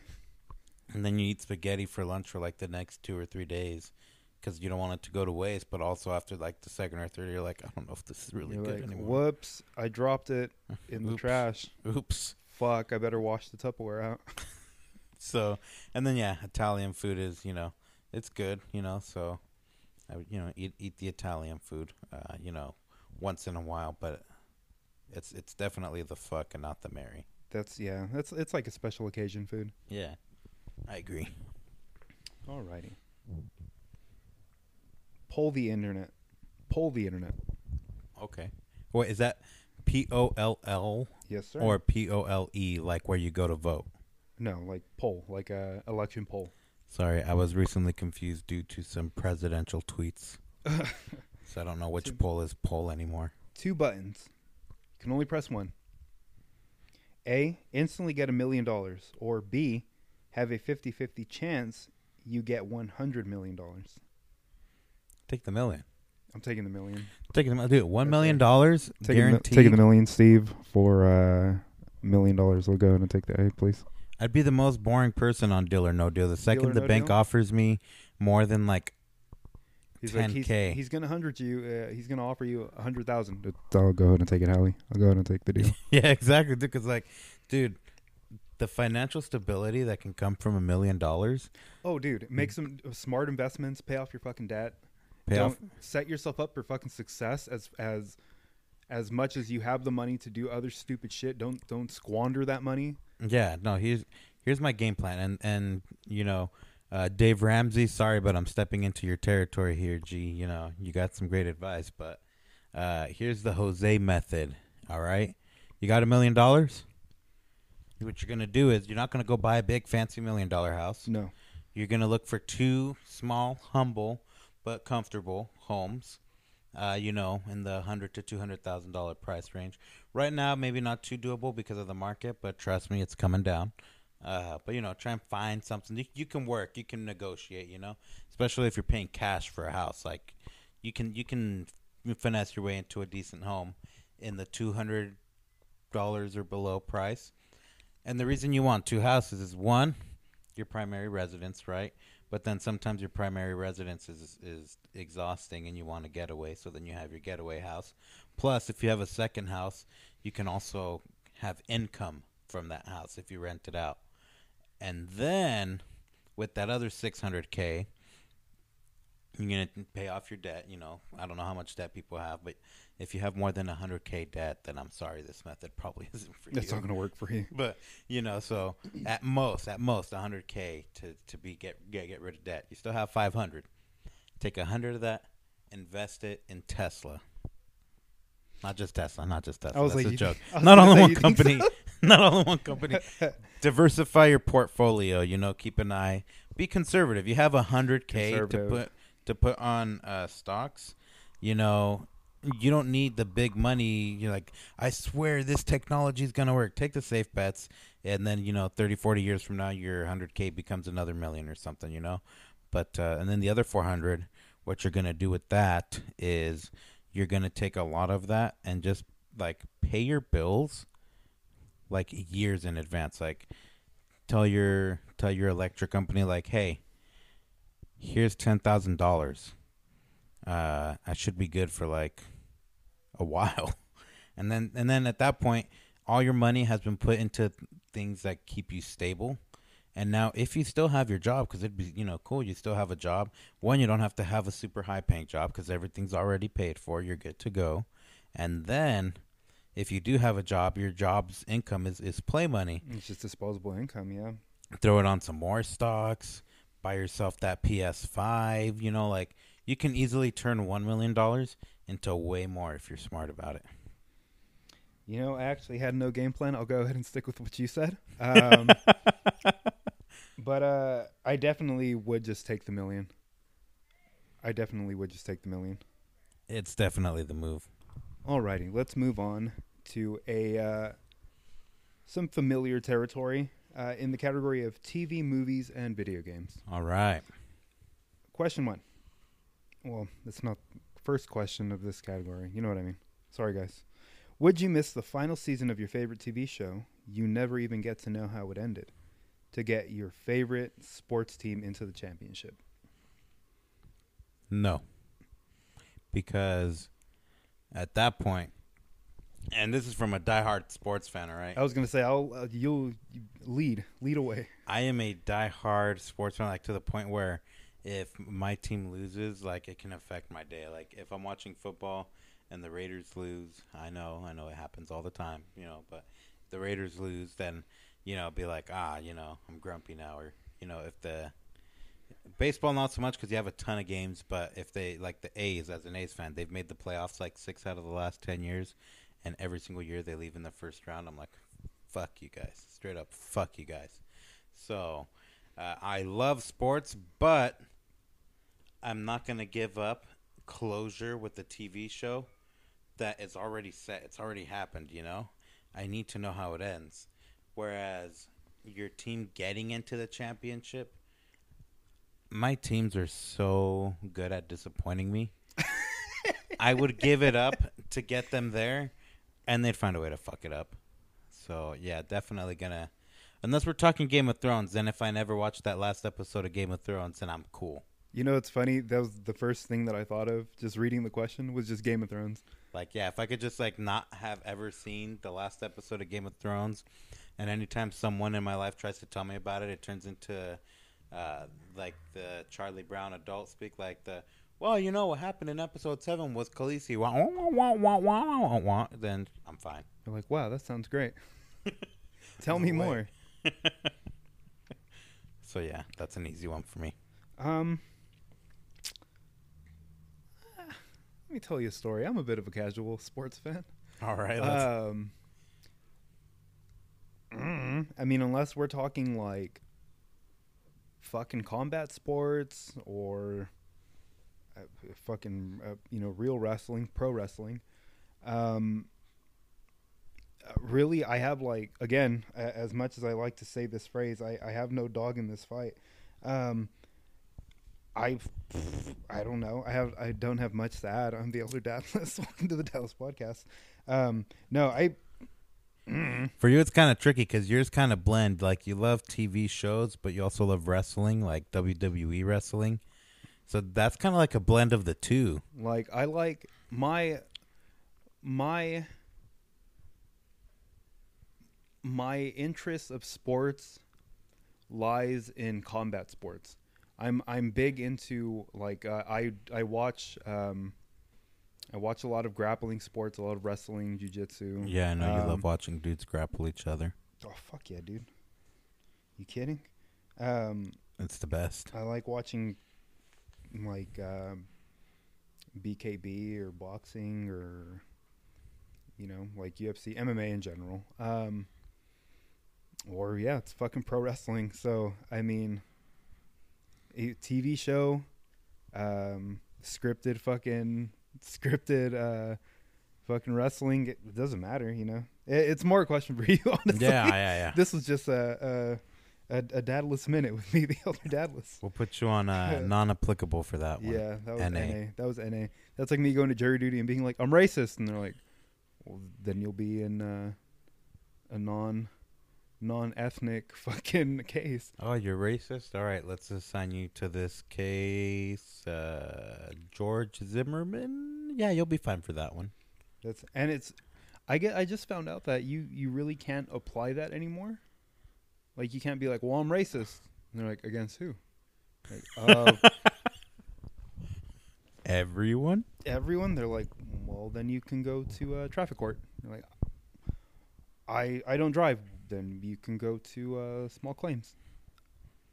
Speaker 8: And then you eat spaghetti for lunch for like the next two or three days because you don't want it to go to waste. But also after like the second or third, you're like, I don't know if this is really
Speaker 1: You're
Speaker 8: good
Speaker 1: like,
Speaker 8: anymore.
Speaker 1: whoops, I dropped it in the <laughs> trash.
Speaker 8: Oops.
Speaker 1: Fuck, I better wash the Tupperware out. <laughs>
Speaker 8: So, and then yeah, Italian food is you know it's good, you know. So, I would you know eat eat the Italian food, uh, you know, once in a while, but it's it's definitely the fuck and not the marry.
Speaker 1: That's yeah. That's it's like a special occasion food.
Speaker 8: Yeah, I agree.
Speaker 1: Alrighty. Pull the internet. Pull the internet.
Speaker 8: Okay. Wait, is that P O L L
Speaker 1: Yes, sir.
Speaker 8: or P O L E, like where you go to vote?
Speaker 1: No, like poll, like a election poll.
Speaker 8: Sorry, I was recently confused due to some presidential tweets. <laughs> so I don't know which poll is poll anymore.
Speaker 1: Two buttons. You can only press one. A. Instantly get a million dollars. Or B. Have a 50-50 chance you get $100 million.
Speaker 8: Take the million.
Speaker 1: I'm taking the million.
Speaker 8: Take the dude. One million dollars
Speaker 1: Taking the, taking the million, Steve, for uh, a million dollars. We'll go and take the A, please.
Speaker 8: I'd be the most boring person on Deal or No Deal. The second
Speaker 1: or
Speaker 8: the
Speaker 1: No
Speaker 8: bank
Speaker 1: Deal?
Speaker 8: offers me more than like
Speaker 1: He's like, he's,
Speaker 8: 10K.
Speaker 1: he's gonna hundred you. Uh, he's gonna offer you a hundred thousand. I'll go ahead and take it, Howie. I'll go ahead and take the deal. <laughs>
Speaker 8: yeah, exactly. Because like, dude, the financial stability that can come from a million dollars,
Speaker 1: oh, dude, make some smart investments. Pay off your fucking debt.
Speaker 8: pay
Speaker 1: Don't
Speaker 8: off.
Speaker 1: set yourself up for fucking success as as as much as you have the money to do other stupid shit. Don't don't squander that money.
Speaker 8: Yeah, no. Here's here's my game plan, and and you know, uh, Dave Ramsey. Sorry, but I'm stepping into your territory here, G. You know, you got some great advice, but uh, here's the Jose method. All right, you got a million dollars. What you're gonna do is you're not gonna go buy a big fancy million dollar house.
Speaker 1: No,
Speaker 8: You're gonna look for two small, humble, but comfortable homes. Uh, you know, in the hundred to two hundred thousand dollar price range. Right now, maybe not too doable because of the market, but trust me, it's coming down. Uh, but you know, try and find something you, you can work, you can negotiate. You know, especially if you're paying cash for a house, like you can you can finesse your way into a decent home in the two hundred dollars or below price. And the reason you want two houses is one, your primary residence, right? But then sometimes your primary residence is is exhausting, and you want a getaway. So then you have your getaway house. Plus, if you have a second house, you can also have income from that house if you rent it out. And then with that other 600k, you're going to pay off your debt, you know. I don't know how much debt people have, but if you have more than 100k debt, then I'm sorry this method <laughs> probably isn't for
Speaker 1: That's
Speaker 8: you.
Speaker 1: That's not going to work for you.
Speaker 8: But, you know, so at most, at most 100k to to be get get get rid of debt. You still have 500. Take 100 of that, invest it in Tesla. Not just Tesla, not just Tesla.
Speaker 1: I was
Speaker 8: That's
Speaker 1: like,
Speaker 8: a joke. <laughs> <laughs> Not all in one company.
Speaker 1: so?
Speaker 8: not all in one company. Diversify your portfolio. You know, keep an eye. Be conservative. You have a hundred k to put to put on uh, stocks. You know, you don't need the big money. You're like, I swear this technology is gonna work. Take the safe bets, and then you know, 30, 40 years from now, your hundred k becomes another million or something. You know, but uh, and then the other four hundred, what you're gonna do with that is you're gonna take a lot of that and just like pay your bills like years in advance. Like tell your tell your electric company like hey here's ten thousand dollars. Uh i should be good for like a <laughs> while. And then and then at that point all your money has been put into things that keep you stable and now if you still have your job because it'd be you know cool you still have a job one you don't have to have a super high paying job because everything's already paid for you're good to go and then if you do have a job your job's income is, is play money
Speaker 1: It's just disposable income, yeah.
Speaker 8: throw it on some more stocks, buy yourself that PS5, you know, like you can easily turn 1 million dollars into way more if you're smart about it.
Speaker 1: You know, I actually had no game plan. I'll go ahead and stick with what you said. <laughs> Um, but uh, I definitely would just take the million. I definitely would just take the million.
Speaker 8: It's definitely the move.
Speaker 1: Alrighty, let's move on to a uh, some familiar territory uh, in the category of TV, movies, and video games.
Speaker 8: All right.
Speaker 1: Question one. Well, that's not first question of this category. You know what I mean. Sorry, guys. Would you miss the final season of your favorite TV show? You never even get to know how it ended. To get your favorite sports team into the championship.
Speaker 8: No. Because at that point, and this is from a diehard sports fan, all right?
Speaker 1: I was gonna say, I'll uh, you'll lead, lead away.
Speaker 8: I am a diehard sports fan, like to the point where if my team loses, like it can affect my day. Like if I'm watching football and the Raiders lose, I know, I know it happens all the time, you know. But the Raiders lose, then you know, be like, ah, you know, I'm grumpy now, or you know, if the baseball not so much because you have a ton of games, but if they like the A's as an A's fan, they've made the playoffs like six out of the last ten years, and every single year they leave in the first round. I'm like, fuck you guys, straight up, fuck you guys. So uh, I love sports, but I'm not gonna give up closure with the TV show that is already set. It's already happened. You know, I need to know how it ends. Whereas your team getting into the championship, my teams are so good at disappointing me. <laughs> I would give it up to get them there, and they'd find a way to fuck it up. So yeah, definitely gonna. Unless we're talking Game of Thrones, then if I never watched that last episode of Game of Thrones, then I'm cool.
Speaker 1: You know, it's funny. That was the first thing that I thought of just reading the question was just Game of Thrones.
Speaker 8: Like, yeah, if I could just like not have ever seen the last episode of Game of Thrones, and anytime someone in my life tries to tell me about it, it turns into uh, like the Charlie Brown adult speak, like the well, you know what happened in episode seven was Khaleesi. Wah, wah, wah, wah, wah, wah, wah, wah. Then I'm fine.
Speaker 1: You're like, wow, that sounds great. <laughs> Tell me more. <laughs>
Speaker 8: So yeah, that's an easy one for me.
Speaker 1: Um, let me tell you a story. I'm a bit of a casual sports fan.
Speaker 8: All right, let's,
Speaker 1: Um, mm, I mean, unless we're talking like fucking combat sports or uh, fucking uh, you know real wrestling, pro wrestling. Um, really, I have like again, as much as I like to say this phrase, I, I have no dog in this fight. Um, I I don't know. I have I don't have much to add. I'm the elder Dadless. <laughs> Welcome to the Dadless podcast. Um, no, I
Speaker 8: For you, it's kind of tricky because yours kind of blend. Like you love TV shows, but you also love wrestling, like WWE wrestling. So that's kind of like a blend of the two.
Speaker 1: like I like my my my interest of sports lies in combat sports. I'm I'm big into like uh, I I watch um I watch a lot of grappling sports, a lot of wrestling, jujitsu.
Speaker 8: Yeah, I know you
Speaker 1: Um,
Speaker 8: love watching dudes grapple each other.
Speaker 1: Oh fuck yeah, dude! You kidding? Um,
Speaker 8: It's the best.
Speaker 1: I like watching like um, BKB or boxing or you know like UFC, MMA in general. Um, or yeah, it's fucking pro wrestling. So I mean, TV show, um, scripted fucking scripted uh, fucking wrestling. It, doesn't matter, you know. It, it's more a question for <laughs> you, honestly.
Speaker 8: Yeah, yeah, yeah.
Speaker 1: This was just a a, a, a dadless minute with me, the elder dadless.
Speaker 8: We'll put you on uh, <laughs> non-applicable for that one.
Speaker 1: Yeah, that was
Speaker 8: NA.
Speaker 1: NA. That was NA. That's like me going to jury duty and being like, "I'm racist," and they're like, "Well, then you'll be in uh, a non non-ethnic <laughs> fucking case."
Speaker 8: Oh, you're racist? All right, let's assign you to this case. Uh, George Zimmerman? Yeah, you'll be fine for that one.
Speaker 1: That's and it's. I get. I just found out that you you really can't apply that anymore. Like you can't be like, "Well, I'm racist," and they're like, "Against who?" Like, <laughs> uh,
Speaker 8: Everyone?
Speaker 1: everyone they're like well then you can go to uh, traffic court they're like i i don't drive then you can go to uh, small claims.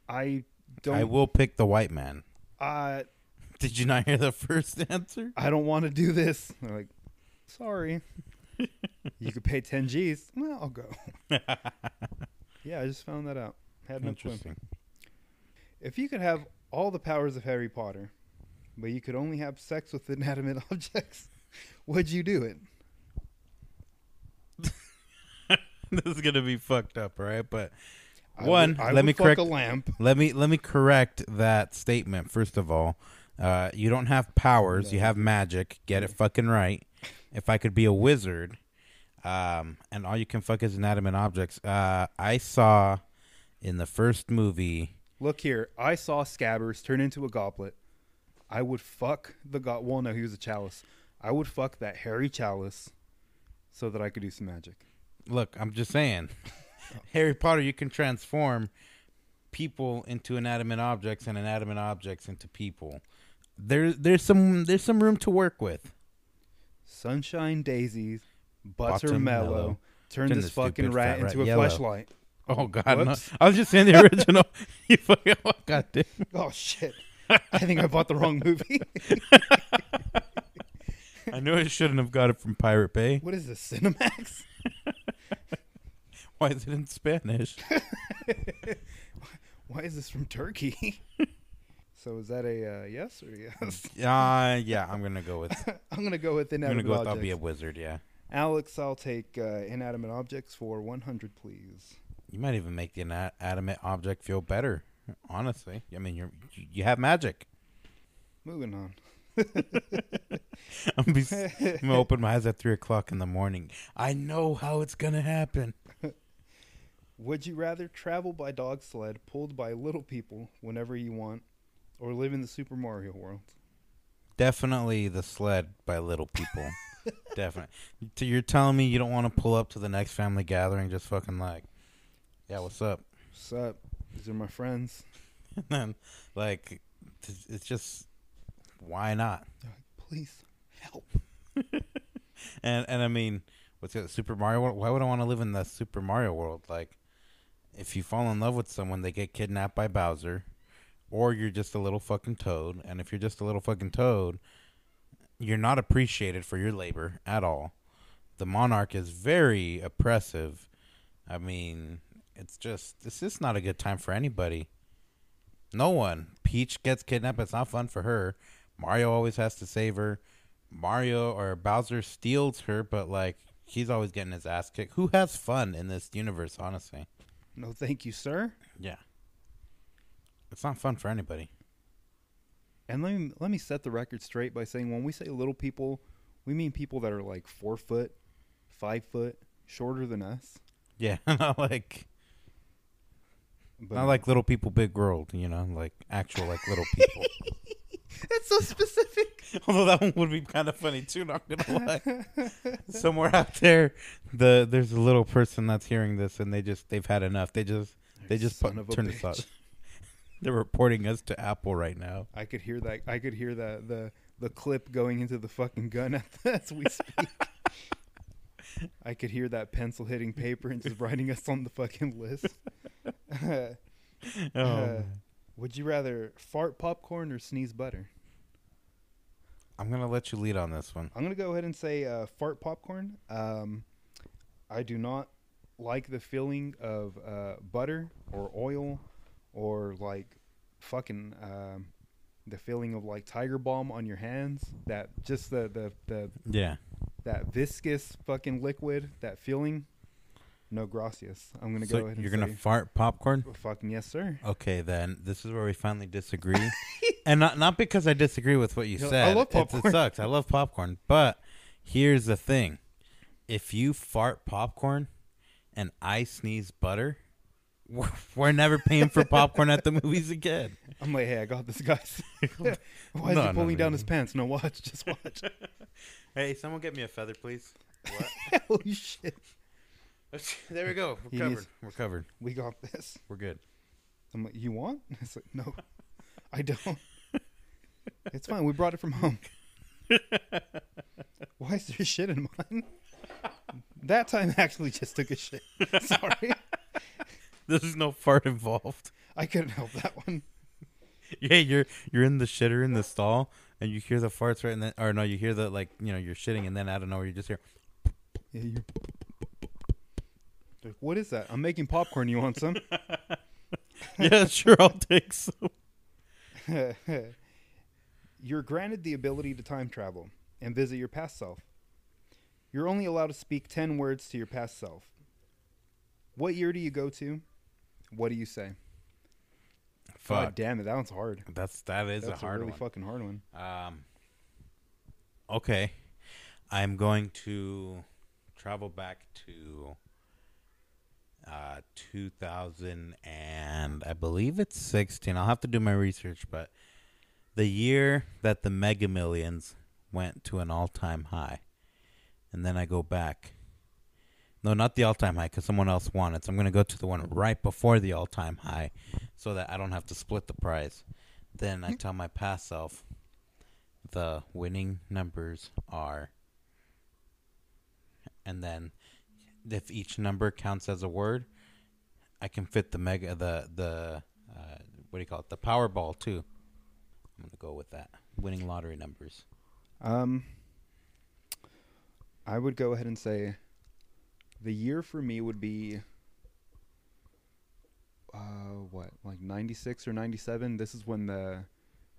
Speaker 1: I don't
Speaker 8: I will pick the white man.
Speaker 1: uh, <laughs>
Speaker 8: Did you not hear the first <laughs> answer?
Speaker 1: i don't want to do this. They're like sorry. <laughs> You could pay 10 g's. Well i'll go. Yeah i just found that out. Had no clue
Speaker 8: Interesting.
Speaker 1: if you could have all the powers of harry potter but you could only have sex with inanimate objects would you do it <laughs>
Speaker 8: this is gonna be fucked up, all right? But
Speaker 1: I
Speaker 8: one,
Speaker 1: would-
Speaker 8: let me correct
Speaker 1: a lamp
Speaker 8: Let me let me correct that statement. First of all, uh, you don't have powers. You have magic. Get it fucking right. If I could be a wizard, um, and all you can fuck is inanimate objects. Uh, I saw in the first movie.
Speaker 1: Look here, I saw Scabbers turn into a goblet. I would fuck the god. Well, no, he was a chalice. I would fuck that hairy chalice so that I could do some magic.
Speaker 8: Look, I'm just saying, <laughs> Harry Potter. You can transform people into inanimate objects and inanimate objects into people. There, there's some there's some room to work with.
Speaker 1: Sunshine daisies,
Speaker 8: Buttermellow.
Speaker 1: buttermellow. Turn
Speaker 8: Turn
Speaker 1: this
Speaker 8: this
Speaker 1: fucking rat
Speaker 8: rat
Speaker 1: into a
Speaker 8: yellow.
Speaker 1: flashlight.
Speaker 8: Oh God! No. I was just saying the <laughs> original. <laughs> you fucking oh, God damn.
Speaker 1: Oh shit! I think I bought the wrong movie.
Speaker 8: I knew I shouldn't have got it from Pirate Bay.
Speaker 1: what is this? Cinemax? <laughs>
Speaker 8: Why is it in Spanish? <laughs>
Speaker 1: Why is this from Turkey? <laughs> so is that a uh, yes or yes?
Speaker 8: Uh, yeah, I'm gonna go with.
Speaker 1: I'm gonna go with
Speaker 8: I'm gonna
Speaker 1: inanimate
Speaker 8: go with.
Speaker 1: objects.
Speaker 8: I'll be a wizard. Yeah,
Speaker 1: Alex, I'll take uh, inanimate objects for 100, please.
Speaker 8: you might even make the inanimate object feel better. Honestly, I mean, you're you have magic.
Speaker 1: Moving on. <laughs>
Speaker 8: I'm gonna, be, I'm gonna open my eyes at three o'clock in the morning. I know how it's gonna happen. <laughs>
Speaker 1: Would you rather travel by dog sled pulled by little people whenever you want, or live in the Super Mario world?
Speaker 8: Definitely the sled by little people. <laughs> Definitely. You're telling me you don't want to pull up to the next family gathering, just fucking like, yeah, what's up?
Speaker 1: What's up? These are my friends.
Speaker 8: And then, like, it's just why not?
Speaker 1: Please help. <laughs>
Speaker 8: And and I mean, what's it? Super Mario? World? Why would I want to live in the Super Mario world? Like, if you fall in love with someone, they get kidnapped by Bowser, or you're just a little fucking toad. And if you're just a little fucking toad, you're not appreciated for your labor at all. The monarch is very oppressive. I mean, it's just this is not a good time for anybody. No one. Peach gets kidnapped. It's not fun for her. Mario always has to save her. Mario or Bowser steals her, but like he's always getting his ass kicked. Who has fun in this universe? Honestly,
Speaker 1: No, thank you, sir.
Speaker 8: yeah. It's not fun for anybody.
Speaker 1: And let me let me set the record straight by saying when we say little people, we mean people that are like four foot, five foot, shorter than us.
Speaker 8: Yeah, <laughs> not like
Speaker 1: But
Speaker 8: not like little people, big world. You know, like actual like little people. <laughs> <laughs>
Speaker 1: that's so specific. <laughs>
Speaker 8: Although that one would be kind of funny too. Not gonna lie. Somewhere out there, the there's a little person that's hearing this, and they just they've had enough. They just they just put, turn this
Speaker 1: bitch.
Speaker 8: off. <laughs> They're reporting us to Apple right now.
Speaker 1: I could hear that. I could hear that the the clip going into the fucking gun as we speak. I could hear that pencil hitting paper and just writing us on the fucking list.
Speaker 8: Oh,
Speaker 1: Uh, would you rather fart popcorn or sneeze butter?
Speaker 8: I'm gonna let you lead on this one.
Speaker 1: I'm gonna go ahead and say uh, fart popcorn. Um, I do not like the feeling of uh, butter or oil or like fucking um, the feeling of like tiger balm on your hands. That just the the, the
Speaker 8: Yeah,
Speaker 1: that viscous fucking liquid. That feeling. No gracias. I'm gonna
Speaker 8: so
Speaker 1: go ahead and
Speaker 8: you're gonna fart popcorn.
Speaker 1: fucking yes, sir.
Speaker 8: Okay, then this is where we finally disagree, <laughs> and not not because I disagree with what you
Speaker 1: know, I
Speaker 8: said.
Speaker 1: love
Speaker 8: It's- It,
Speaker 1: popcorn.
Speaker 8: sucks. I love popcorn, but here's the thing: if you fart popcorn and I sneeze butter, <laughs> we're, we're never paying for popcorn at the <laughs> movies again.
Speaker 1: I'm like, hey, I got this, guys. Why is
Speaker 8: No,
Speaker 1: he pulling
Speaker 8: no,
Speaker 1: down his pants? No, watch, just watch.
Speaker 8: Hey, someone get me a feather, please. What?
Speaker 1: Holy shit, <laughs>
Speaker 8: there we go. We're covered.
Speaker 1: needs-
Speaker 8: We're covered.
Speaker 1: we got this.
Speaker 8: We're good.
Speaker 1: I'm like, you want? <laughs> It's like, no, I don't. <laughs> It's fine. We brought it from home. Why is there shit in mine? That time I actually just took a shit. Sorry,
Speaker 8: There's no fart involved.
Speaker 1: I couldn't help that one.
Speaker 8: Yeah, you're you're in the shitter in the stall, and you hear the farts right, and then or no, you hear the like you know you're shitting, and then out of nowhere you just hear.
Speaker 1: Yeah, you. Like, What is that? I'm making popcorn. You want some? <laughs>
Speaker 8: Yeah, sure, I'll take some. <laughs>
Speaker 1: You're granted the ability to time travel and visit your past self. You're only allowed to speak 10 words to your past self. What year do you go to? What do you say? God
Speaker 8: Fuck,
Speaker 1: damn it, that one's hard.
Speaker 8: that's that is
Speaker 1: That's
Speaker 8: a hard
Speaker 1: really
Speaker 8: one.
Speaker 1: fucking hard one.
Speaker 8: Um. Okay, I'm going to travel back to 2000 and I believe it's 16. I'll have to do my research, but the year that the Mega Millions went to an all-time high, and then I go back. No, not the all-time high, because someone else won it. So I'm going to go to the one right before the all-time high, so that I don't have to split the prize. Then I tell my past self, the winning numbers are, and then if each number counts as a word, I can fit the mega the the uh, what do you call it the Powerball too. I'm gonna go with that winning lottery numbers.
Speaker 1: Um, I would go ahead and say the year for me would be uh what like 96 or 97 this is when the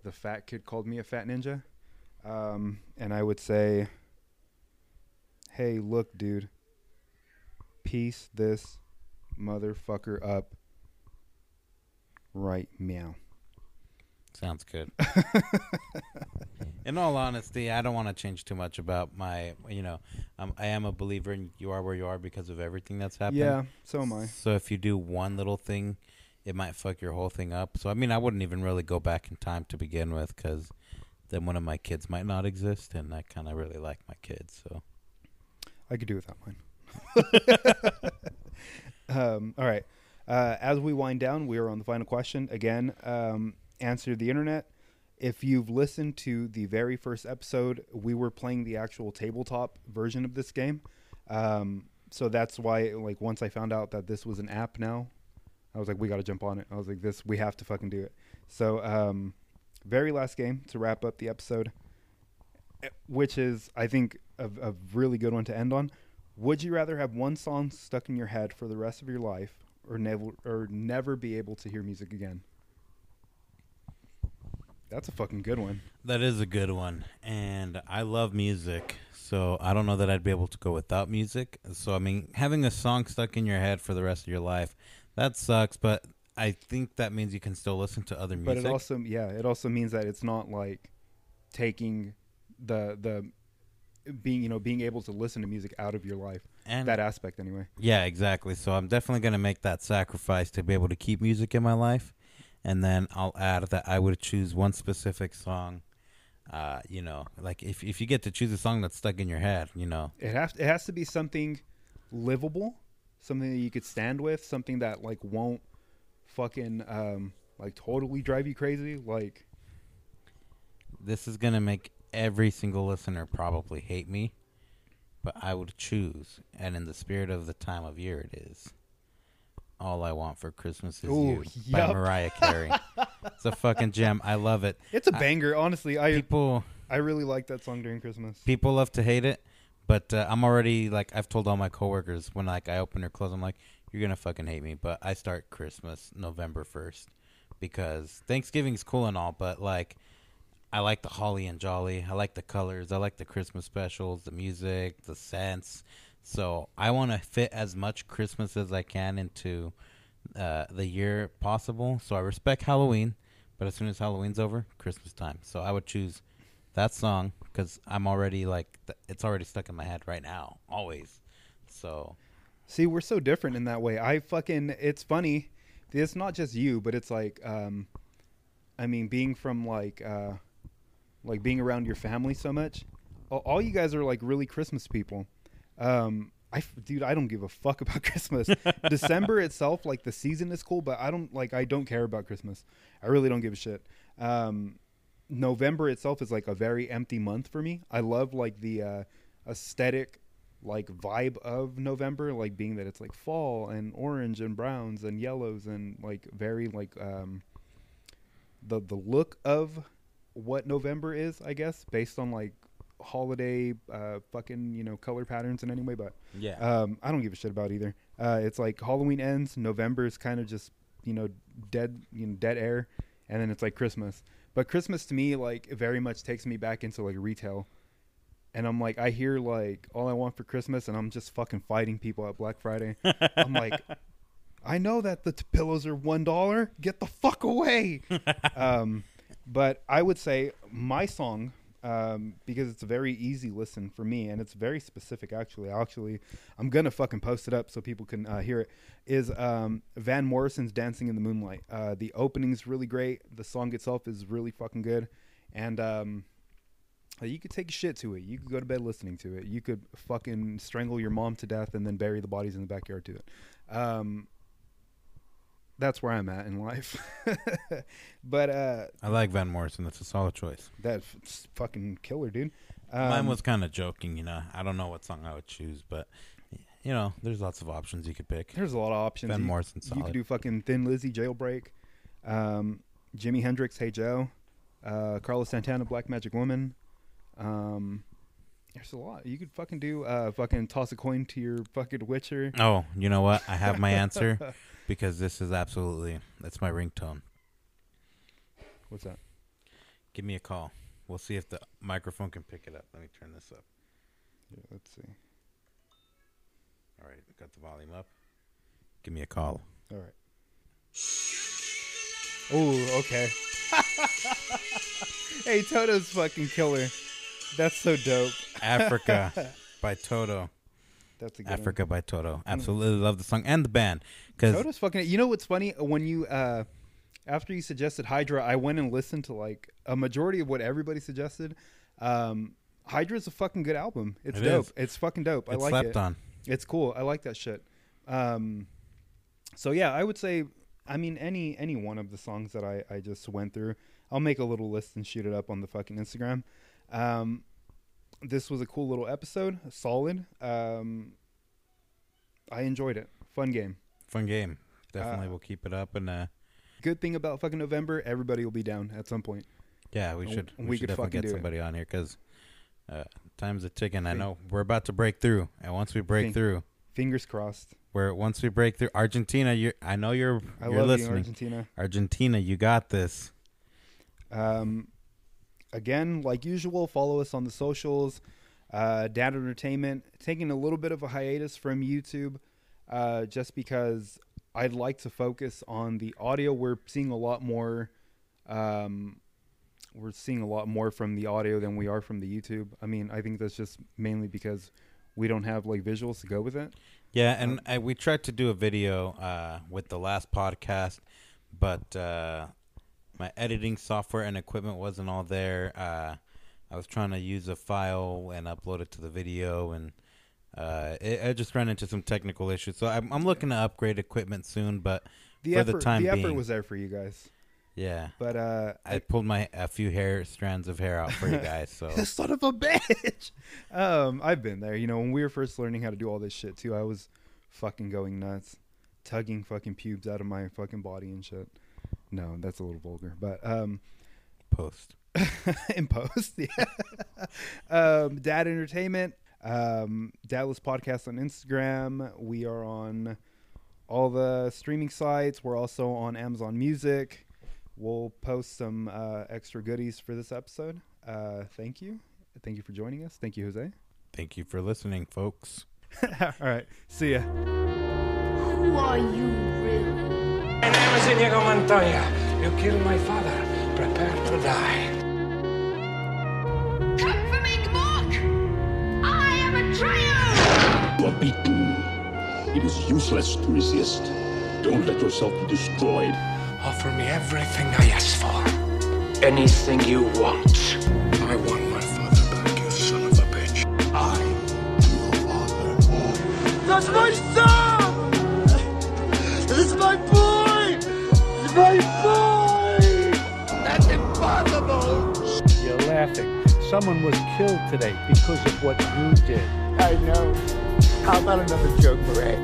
Speaker 1: the fat kid called me a fat ninja um and i would say hey look dude piece this motherfucker up right meow
Speaker 8: Sounds good. <laughs> In all honesty, I don't want to change too much about my. You know, um, I am a believer in you are where you are because of everything that's happened.
Speaker 1: yeah so am i
Speaker 8: So if you do one little thing, it might fuck your whole thing up. So I mean, I wouldn't even really go back in time to begin with, because then one of my kids might not exist, and I kind of really like my kids. So
Speaker 1: I could do without mine. <laughs> um, all right. Uh, as we wind down, we are on the final question. Again, um, answer the internet. If you've listened to the very first episode, we were playing the actual tabletop version of this game. Um, so that's why, like, once I found out that this was an app now, I was like, we got to jump on it. I was like, this, we have to fucking do it. So, um, very last game to wrap up the episode, eh, which is, I think, a, a really good one to end on. Would you rather have one song stuck in your head for the rest of your life, or never, or never be able to hear music again? That's a fucking good one.
Speaker 8: That is a good one. And I love music. So I don't know that I'd be able to go without music. So I mean, having a song stuck in your head for the rest of your life, that sucks, but I think that means you can still listen to other music.
Speaker 1: But it also yeah, it also means that it's not like taking the the being you know being able to listen to music out of your life.
Speaker 8: and
Speaker 1: that aspect anyway.
Speaker 8: Yeah, exactly. So I'm definitely going to make that sacrifice to be able to keep music in my life. And then I'll add that I would choose one specific song. Uh, you know, like if if you get to choose a song that's stuck in your head, you know,
Speaker 1: It has it has to be something livable, something that you could stand with, something that like won't fucking um like totally drive you crazy. Like
Speaker 8: this is going to make every single listener probably hate me, but I would choose, and in the spirit of the time of year it is, All I Want for Christmas Is
Speaker 1: Ooh,
Speaker 8: You by
Speaker 1: yup.
Speaker 8: Mariah Carey. it's a fucking gem. I love it.
Speaker 1: it's a
Speaker 8: I-
Speaker 1: banger, honestly. I
Speaker 8: People
Speaker 1: I really like that song during Christmas.
Speaker 8: people love to hate it, but uh, I'm already like I've told all my coworkers when like I open or close, I'm like, you're gonna fucking hate me, but I start Christmas November first because Thanksgiving's cool and all, but like I like the holly and jolly, I like the colors, I like the Christmas specials, the music, the scents. So I want to fit as much Christmas as I can into uh, the year possible. So I respect Halloween, but as soon as Halloween's over, Christmas time. So I would choose that song because I'm already like it's already stuck in my head right now, always. So
Speaker 1: See, we're so different in that way. I fucking it's funny. It's not just you, but it's like um I mean being from like uh like being around your family so much. All, you guys are like really Christmas people. Um I dude, I don't give a fuck about <laughs> Christmas. <laughs> December itself like the season is cool, but I don't like I don't care about Christmas. I really don't give a shit. Um November itself is like a very empty month for me. I love like the uh aesthetic like vibe of November, like being that it's like fall and orange and browns and yellows and like very like um the the look of what November is, I guess, based on like holiday uh fucking, you know, color patterns in any way, but
Speaker 8: yeah,
Speaker 1: um I don't give a shit about either. Uh it's like Halloween ends, November is kind of just, you know, dead, you know, dead air, and then it's like Christmas. But Christmas to me like very much takes me back into like retail and I'm like, I hear like all I want for Christmas, and I'm just fucking fighting people at Black Friday. <laughs> I'm like, I know that the t- pillows are one dollar. Get the fuck away. <laughs> um, but I would say my song, um, because it's a very easy listen for me, and it's very specific. Actually, actually, I'm gonna fucking post it up so people can uh, hear it. Is um, Van Morrison's "Dancing in the Moonlight"? Uh, the opening's really great. The song itself is really fucking good, and um, uh, you could take shit to it. You could go to bed listening to it. You could fucking strangle your mom to death and then bury the bodies in the backyard to it. Um, that's where I'm at in life. <laughs> but uh,
Speaker 8: I like Van Morrison. That's a solid choice.
Speaker 1: that's fucking killer, dude. Um,
Speaker 8: Mine was kind of joking, you know. I don't know what song I would choose, but you know, there's lots of options you could pick.
Speaker 1: There's a lot of options.
Speaker 8: Van
Speaker 1: You-
Speaker 8: Morrison's
Speaker 1: You could do fucking Thin Lizzy, Jailbreak, um, Jimi Hendrix, Hey Joe, uh, Carlos Santana, Black Magic Woman. Um, there's a lot. You could fucking do uh, fucking toss a coin to your fucking Witcher.
Speaker 8: Oh, you know what? I have my answer <laughs> because this is absolutely that's my ringtone.
Speaker 1: What's that?
Speaker 8: Give me a call. We'll see if the microphone can pick it up. Let me turn this up.
Speaker 1: Yeah, let's see.
Speaker 8: All right, got the volume up. Give me a call.
Speaker 1: All right. Oh, okay. <laughs> hey, Toto's fucking killer. That's so dope.
Speaker 8: Africa <laughs> by Toto.
Speaker 1: That's a good one.
Speaker 8: Africa by Toto. Mm. Absolutely love the song and the band because
Speaker 1: fucking. You know what's funny? When you uh, after you suggested Hydra, I went and listened to like a majority of what everybody suggested. Um, Hydra's a fucking good album. It's
Speaker 8: It
Speaker 1: dope.
Speaker 8: is.
Speaker 1: It's fucking dope. I
Speaker 8: it's
Speaker 1: like
Speaker 8: slept
Speaker 1: it.
Speaker 8: on.
Speaker 1: It's cool. I like that shit. Um, so yeah, I would say, I mean, any any one of the songs that I I just went through, I'll make a little list and shoot it up on the fucking Instagram. Um, this was a cool little episode, solid. Um, I enjoyed it. Fun game.
Speaker 8: Fun game. Definitely,
Speaker 1: Uh,
Speaker 8: we'll keep it up and uh,
Speaker 1: Good thing about fucking November, everybody will be down at some point.
Speaker 8: yeah, we should
Speaker 1: we
Speaker 8: we,
Speaker 1: could
Speaker 8: should definitely
Speaker 1: fucking
Speaker 8: get
Speaker 1: do it.
Speaker 8: somebody on here because uh, time's a ticking. I know we're about to break through, and once we break
Speaker 1: Think-
Speaker 8: through,
Speaker 1: Fingers crossed.
Speaker 8: where once we break through, Argentina, you I know you're
Speaker 1: I
Speaker 8: you're
Speaker 1: love
Speaker 8: listening.
Speaker 1: you, Argentina.
Speaker 8: Argentina, you got this.
Speaker 1: Um, again, like usual, follow us on the socials. Uh, Dad Entertainment taking a little bit of a hiatus from YouTube, uh, just because I'd like to focus on the audio. We're seeing a lot more. Um, we're seeing a lot more from the audio than we are from the YouTube. I mean, I think that's just mainly because we don't have like visuals to go with it.
Speaker 8: Yeah, and I, we tried to do a video uh, with the last podcast, but uh, my editing software and equipment wasn't all there. Uh, I was trying to use a file and upload it to the video, and uh, it, I just ran into some technical issues. So I'm, I'm looking to upgrade equipment soon, but
Speaker 1: The
Speaker 8: for
Speaker 1: effort,
Speaker 8: the time
Speaker 1: the
Speaker 8: being,
Speaker 1: effort was there for you guys,
Speaker 8: yeah.
Speaker 1: but uh,
Speaker 8: I pulled my a few hair strands of hair out for you guys. So <laughs>
Speaker 1: son of a bitch. Um, I've been there. You know, when we were first learning how to do all this shit too, I was fucking going nuts, tugging fucking pubes out of my fucking body and shit. No, that's a little vulgar, but um,
Speaker 8: post. <laughs>
Speaker 1: in post, <laughs> yeah. um, Dad Entertainment, um, Dadless Podcast on Instagram. We are on all the streaming sites. We're also on Amazon Music. We'll post some uh, extra goodies for this episode. Uh, thank you. Thank you for joining us. Thank you, Jose.
Speaker 8: Thank you for listening, folks. <laughs>
Speaker 1: all right. See ya.
Speaker 2: Who are you really?
Speaker 6: My name is Inigo Montoya. You killed my father. Prepare to die.
Speaker 9: You are beaten. It is useless to resist. Don't let yourself be destroyed.
Speaker 6: Offer me everything I ask for. Anything you want. I want my father back, you son of a bitch.
Speaker 9: I am your father.
Speaker 4: That's my son! This is my boy! It's my boy!
Speaker 3: That's impossible!
Speaker 10: You're laughing. Someone was killed today because of what you did.
Speaker 4: I know. How about another joke, Murray?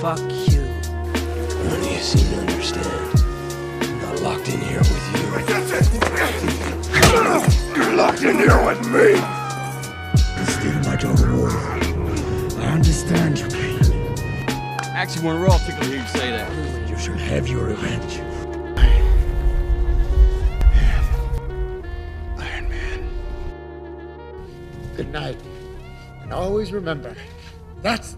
Speaker 5: Fuck you.
Speaker 6: None of you seem to understand. I'm not locked in here with you.
Speaker 3: You're locked in here with me!
Speaker 9: Instead of my daughter war, I understand your pain.
Speaker 11: Actually, when we're all tickled to hear you say that.
Speaker 9: You shall have your revenge.
Speaker 3: Iron Man.
Speaker 4: Good night. Always remember, that's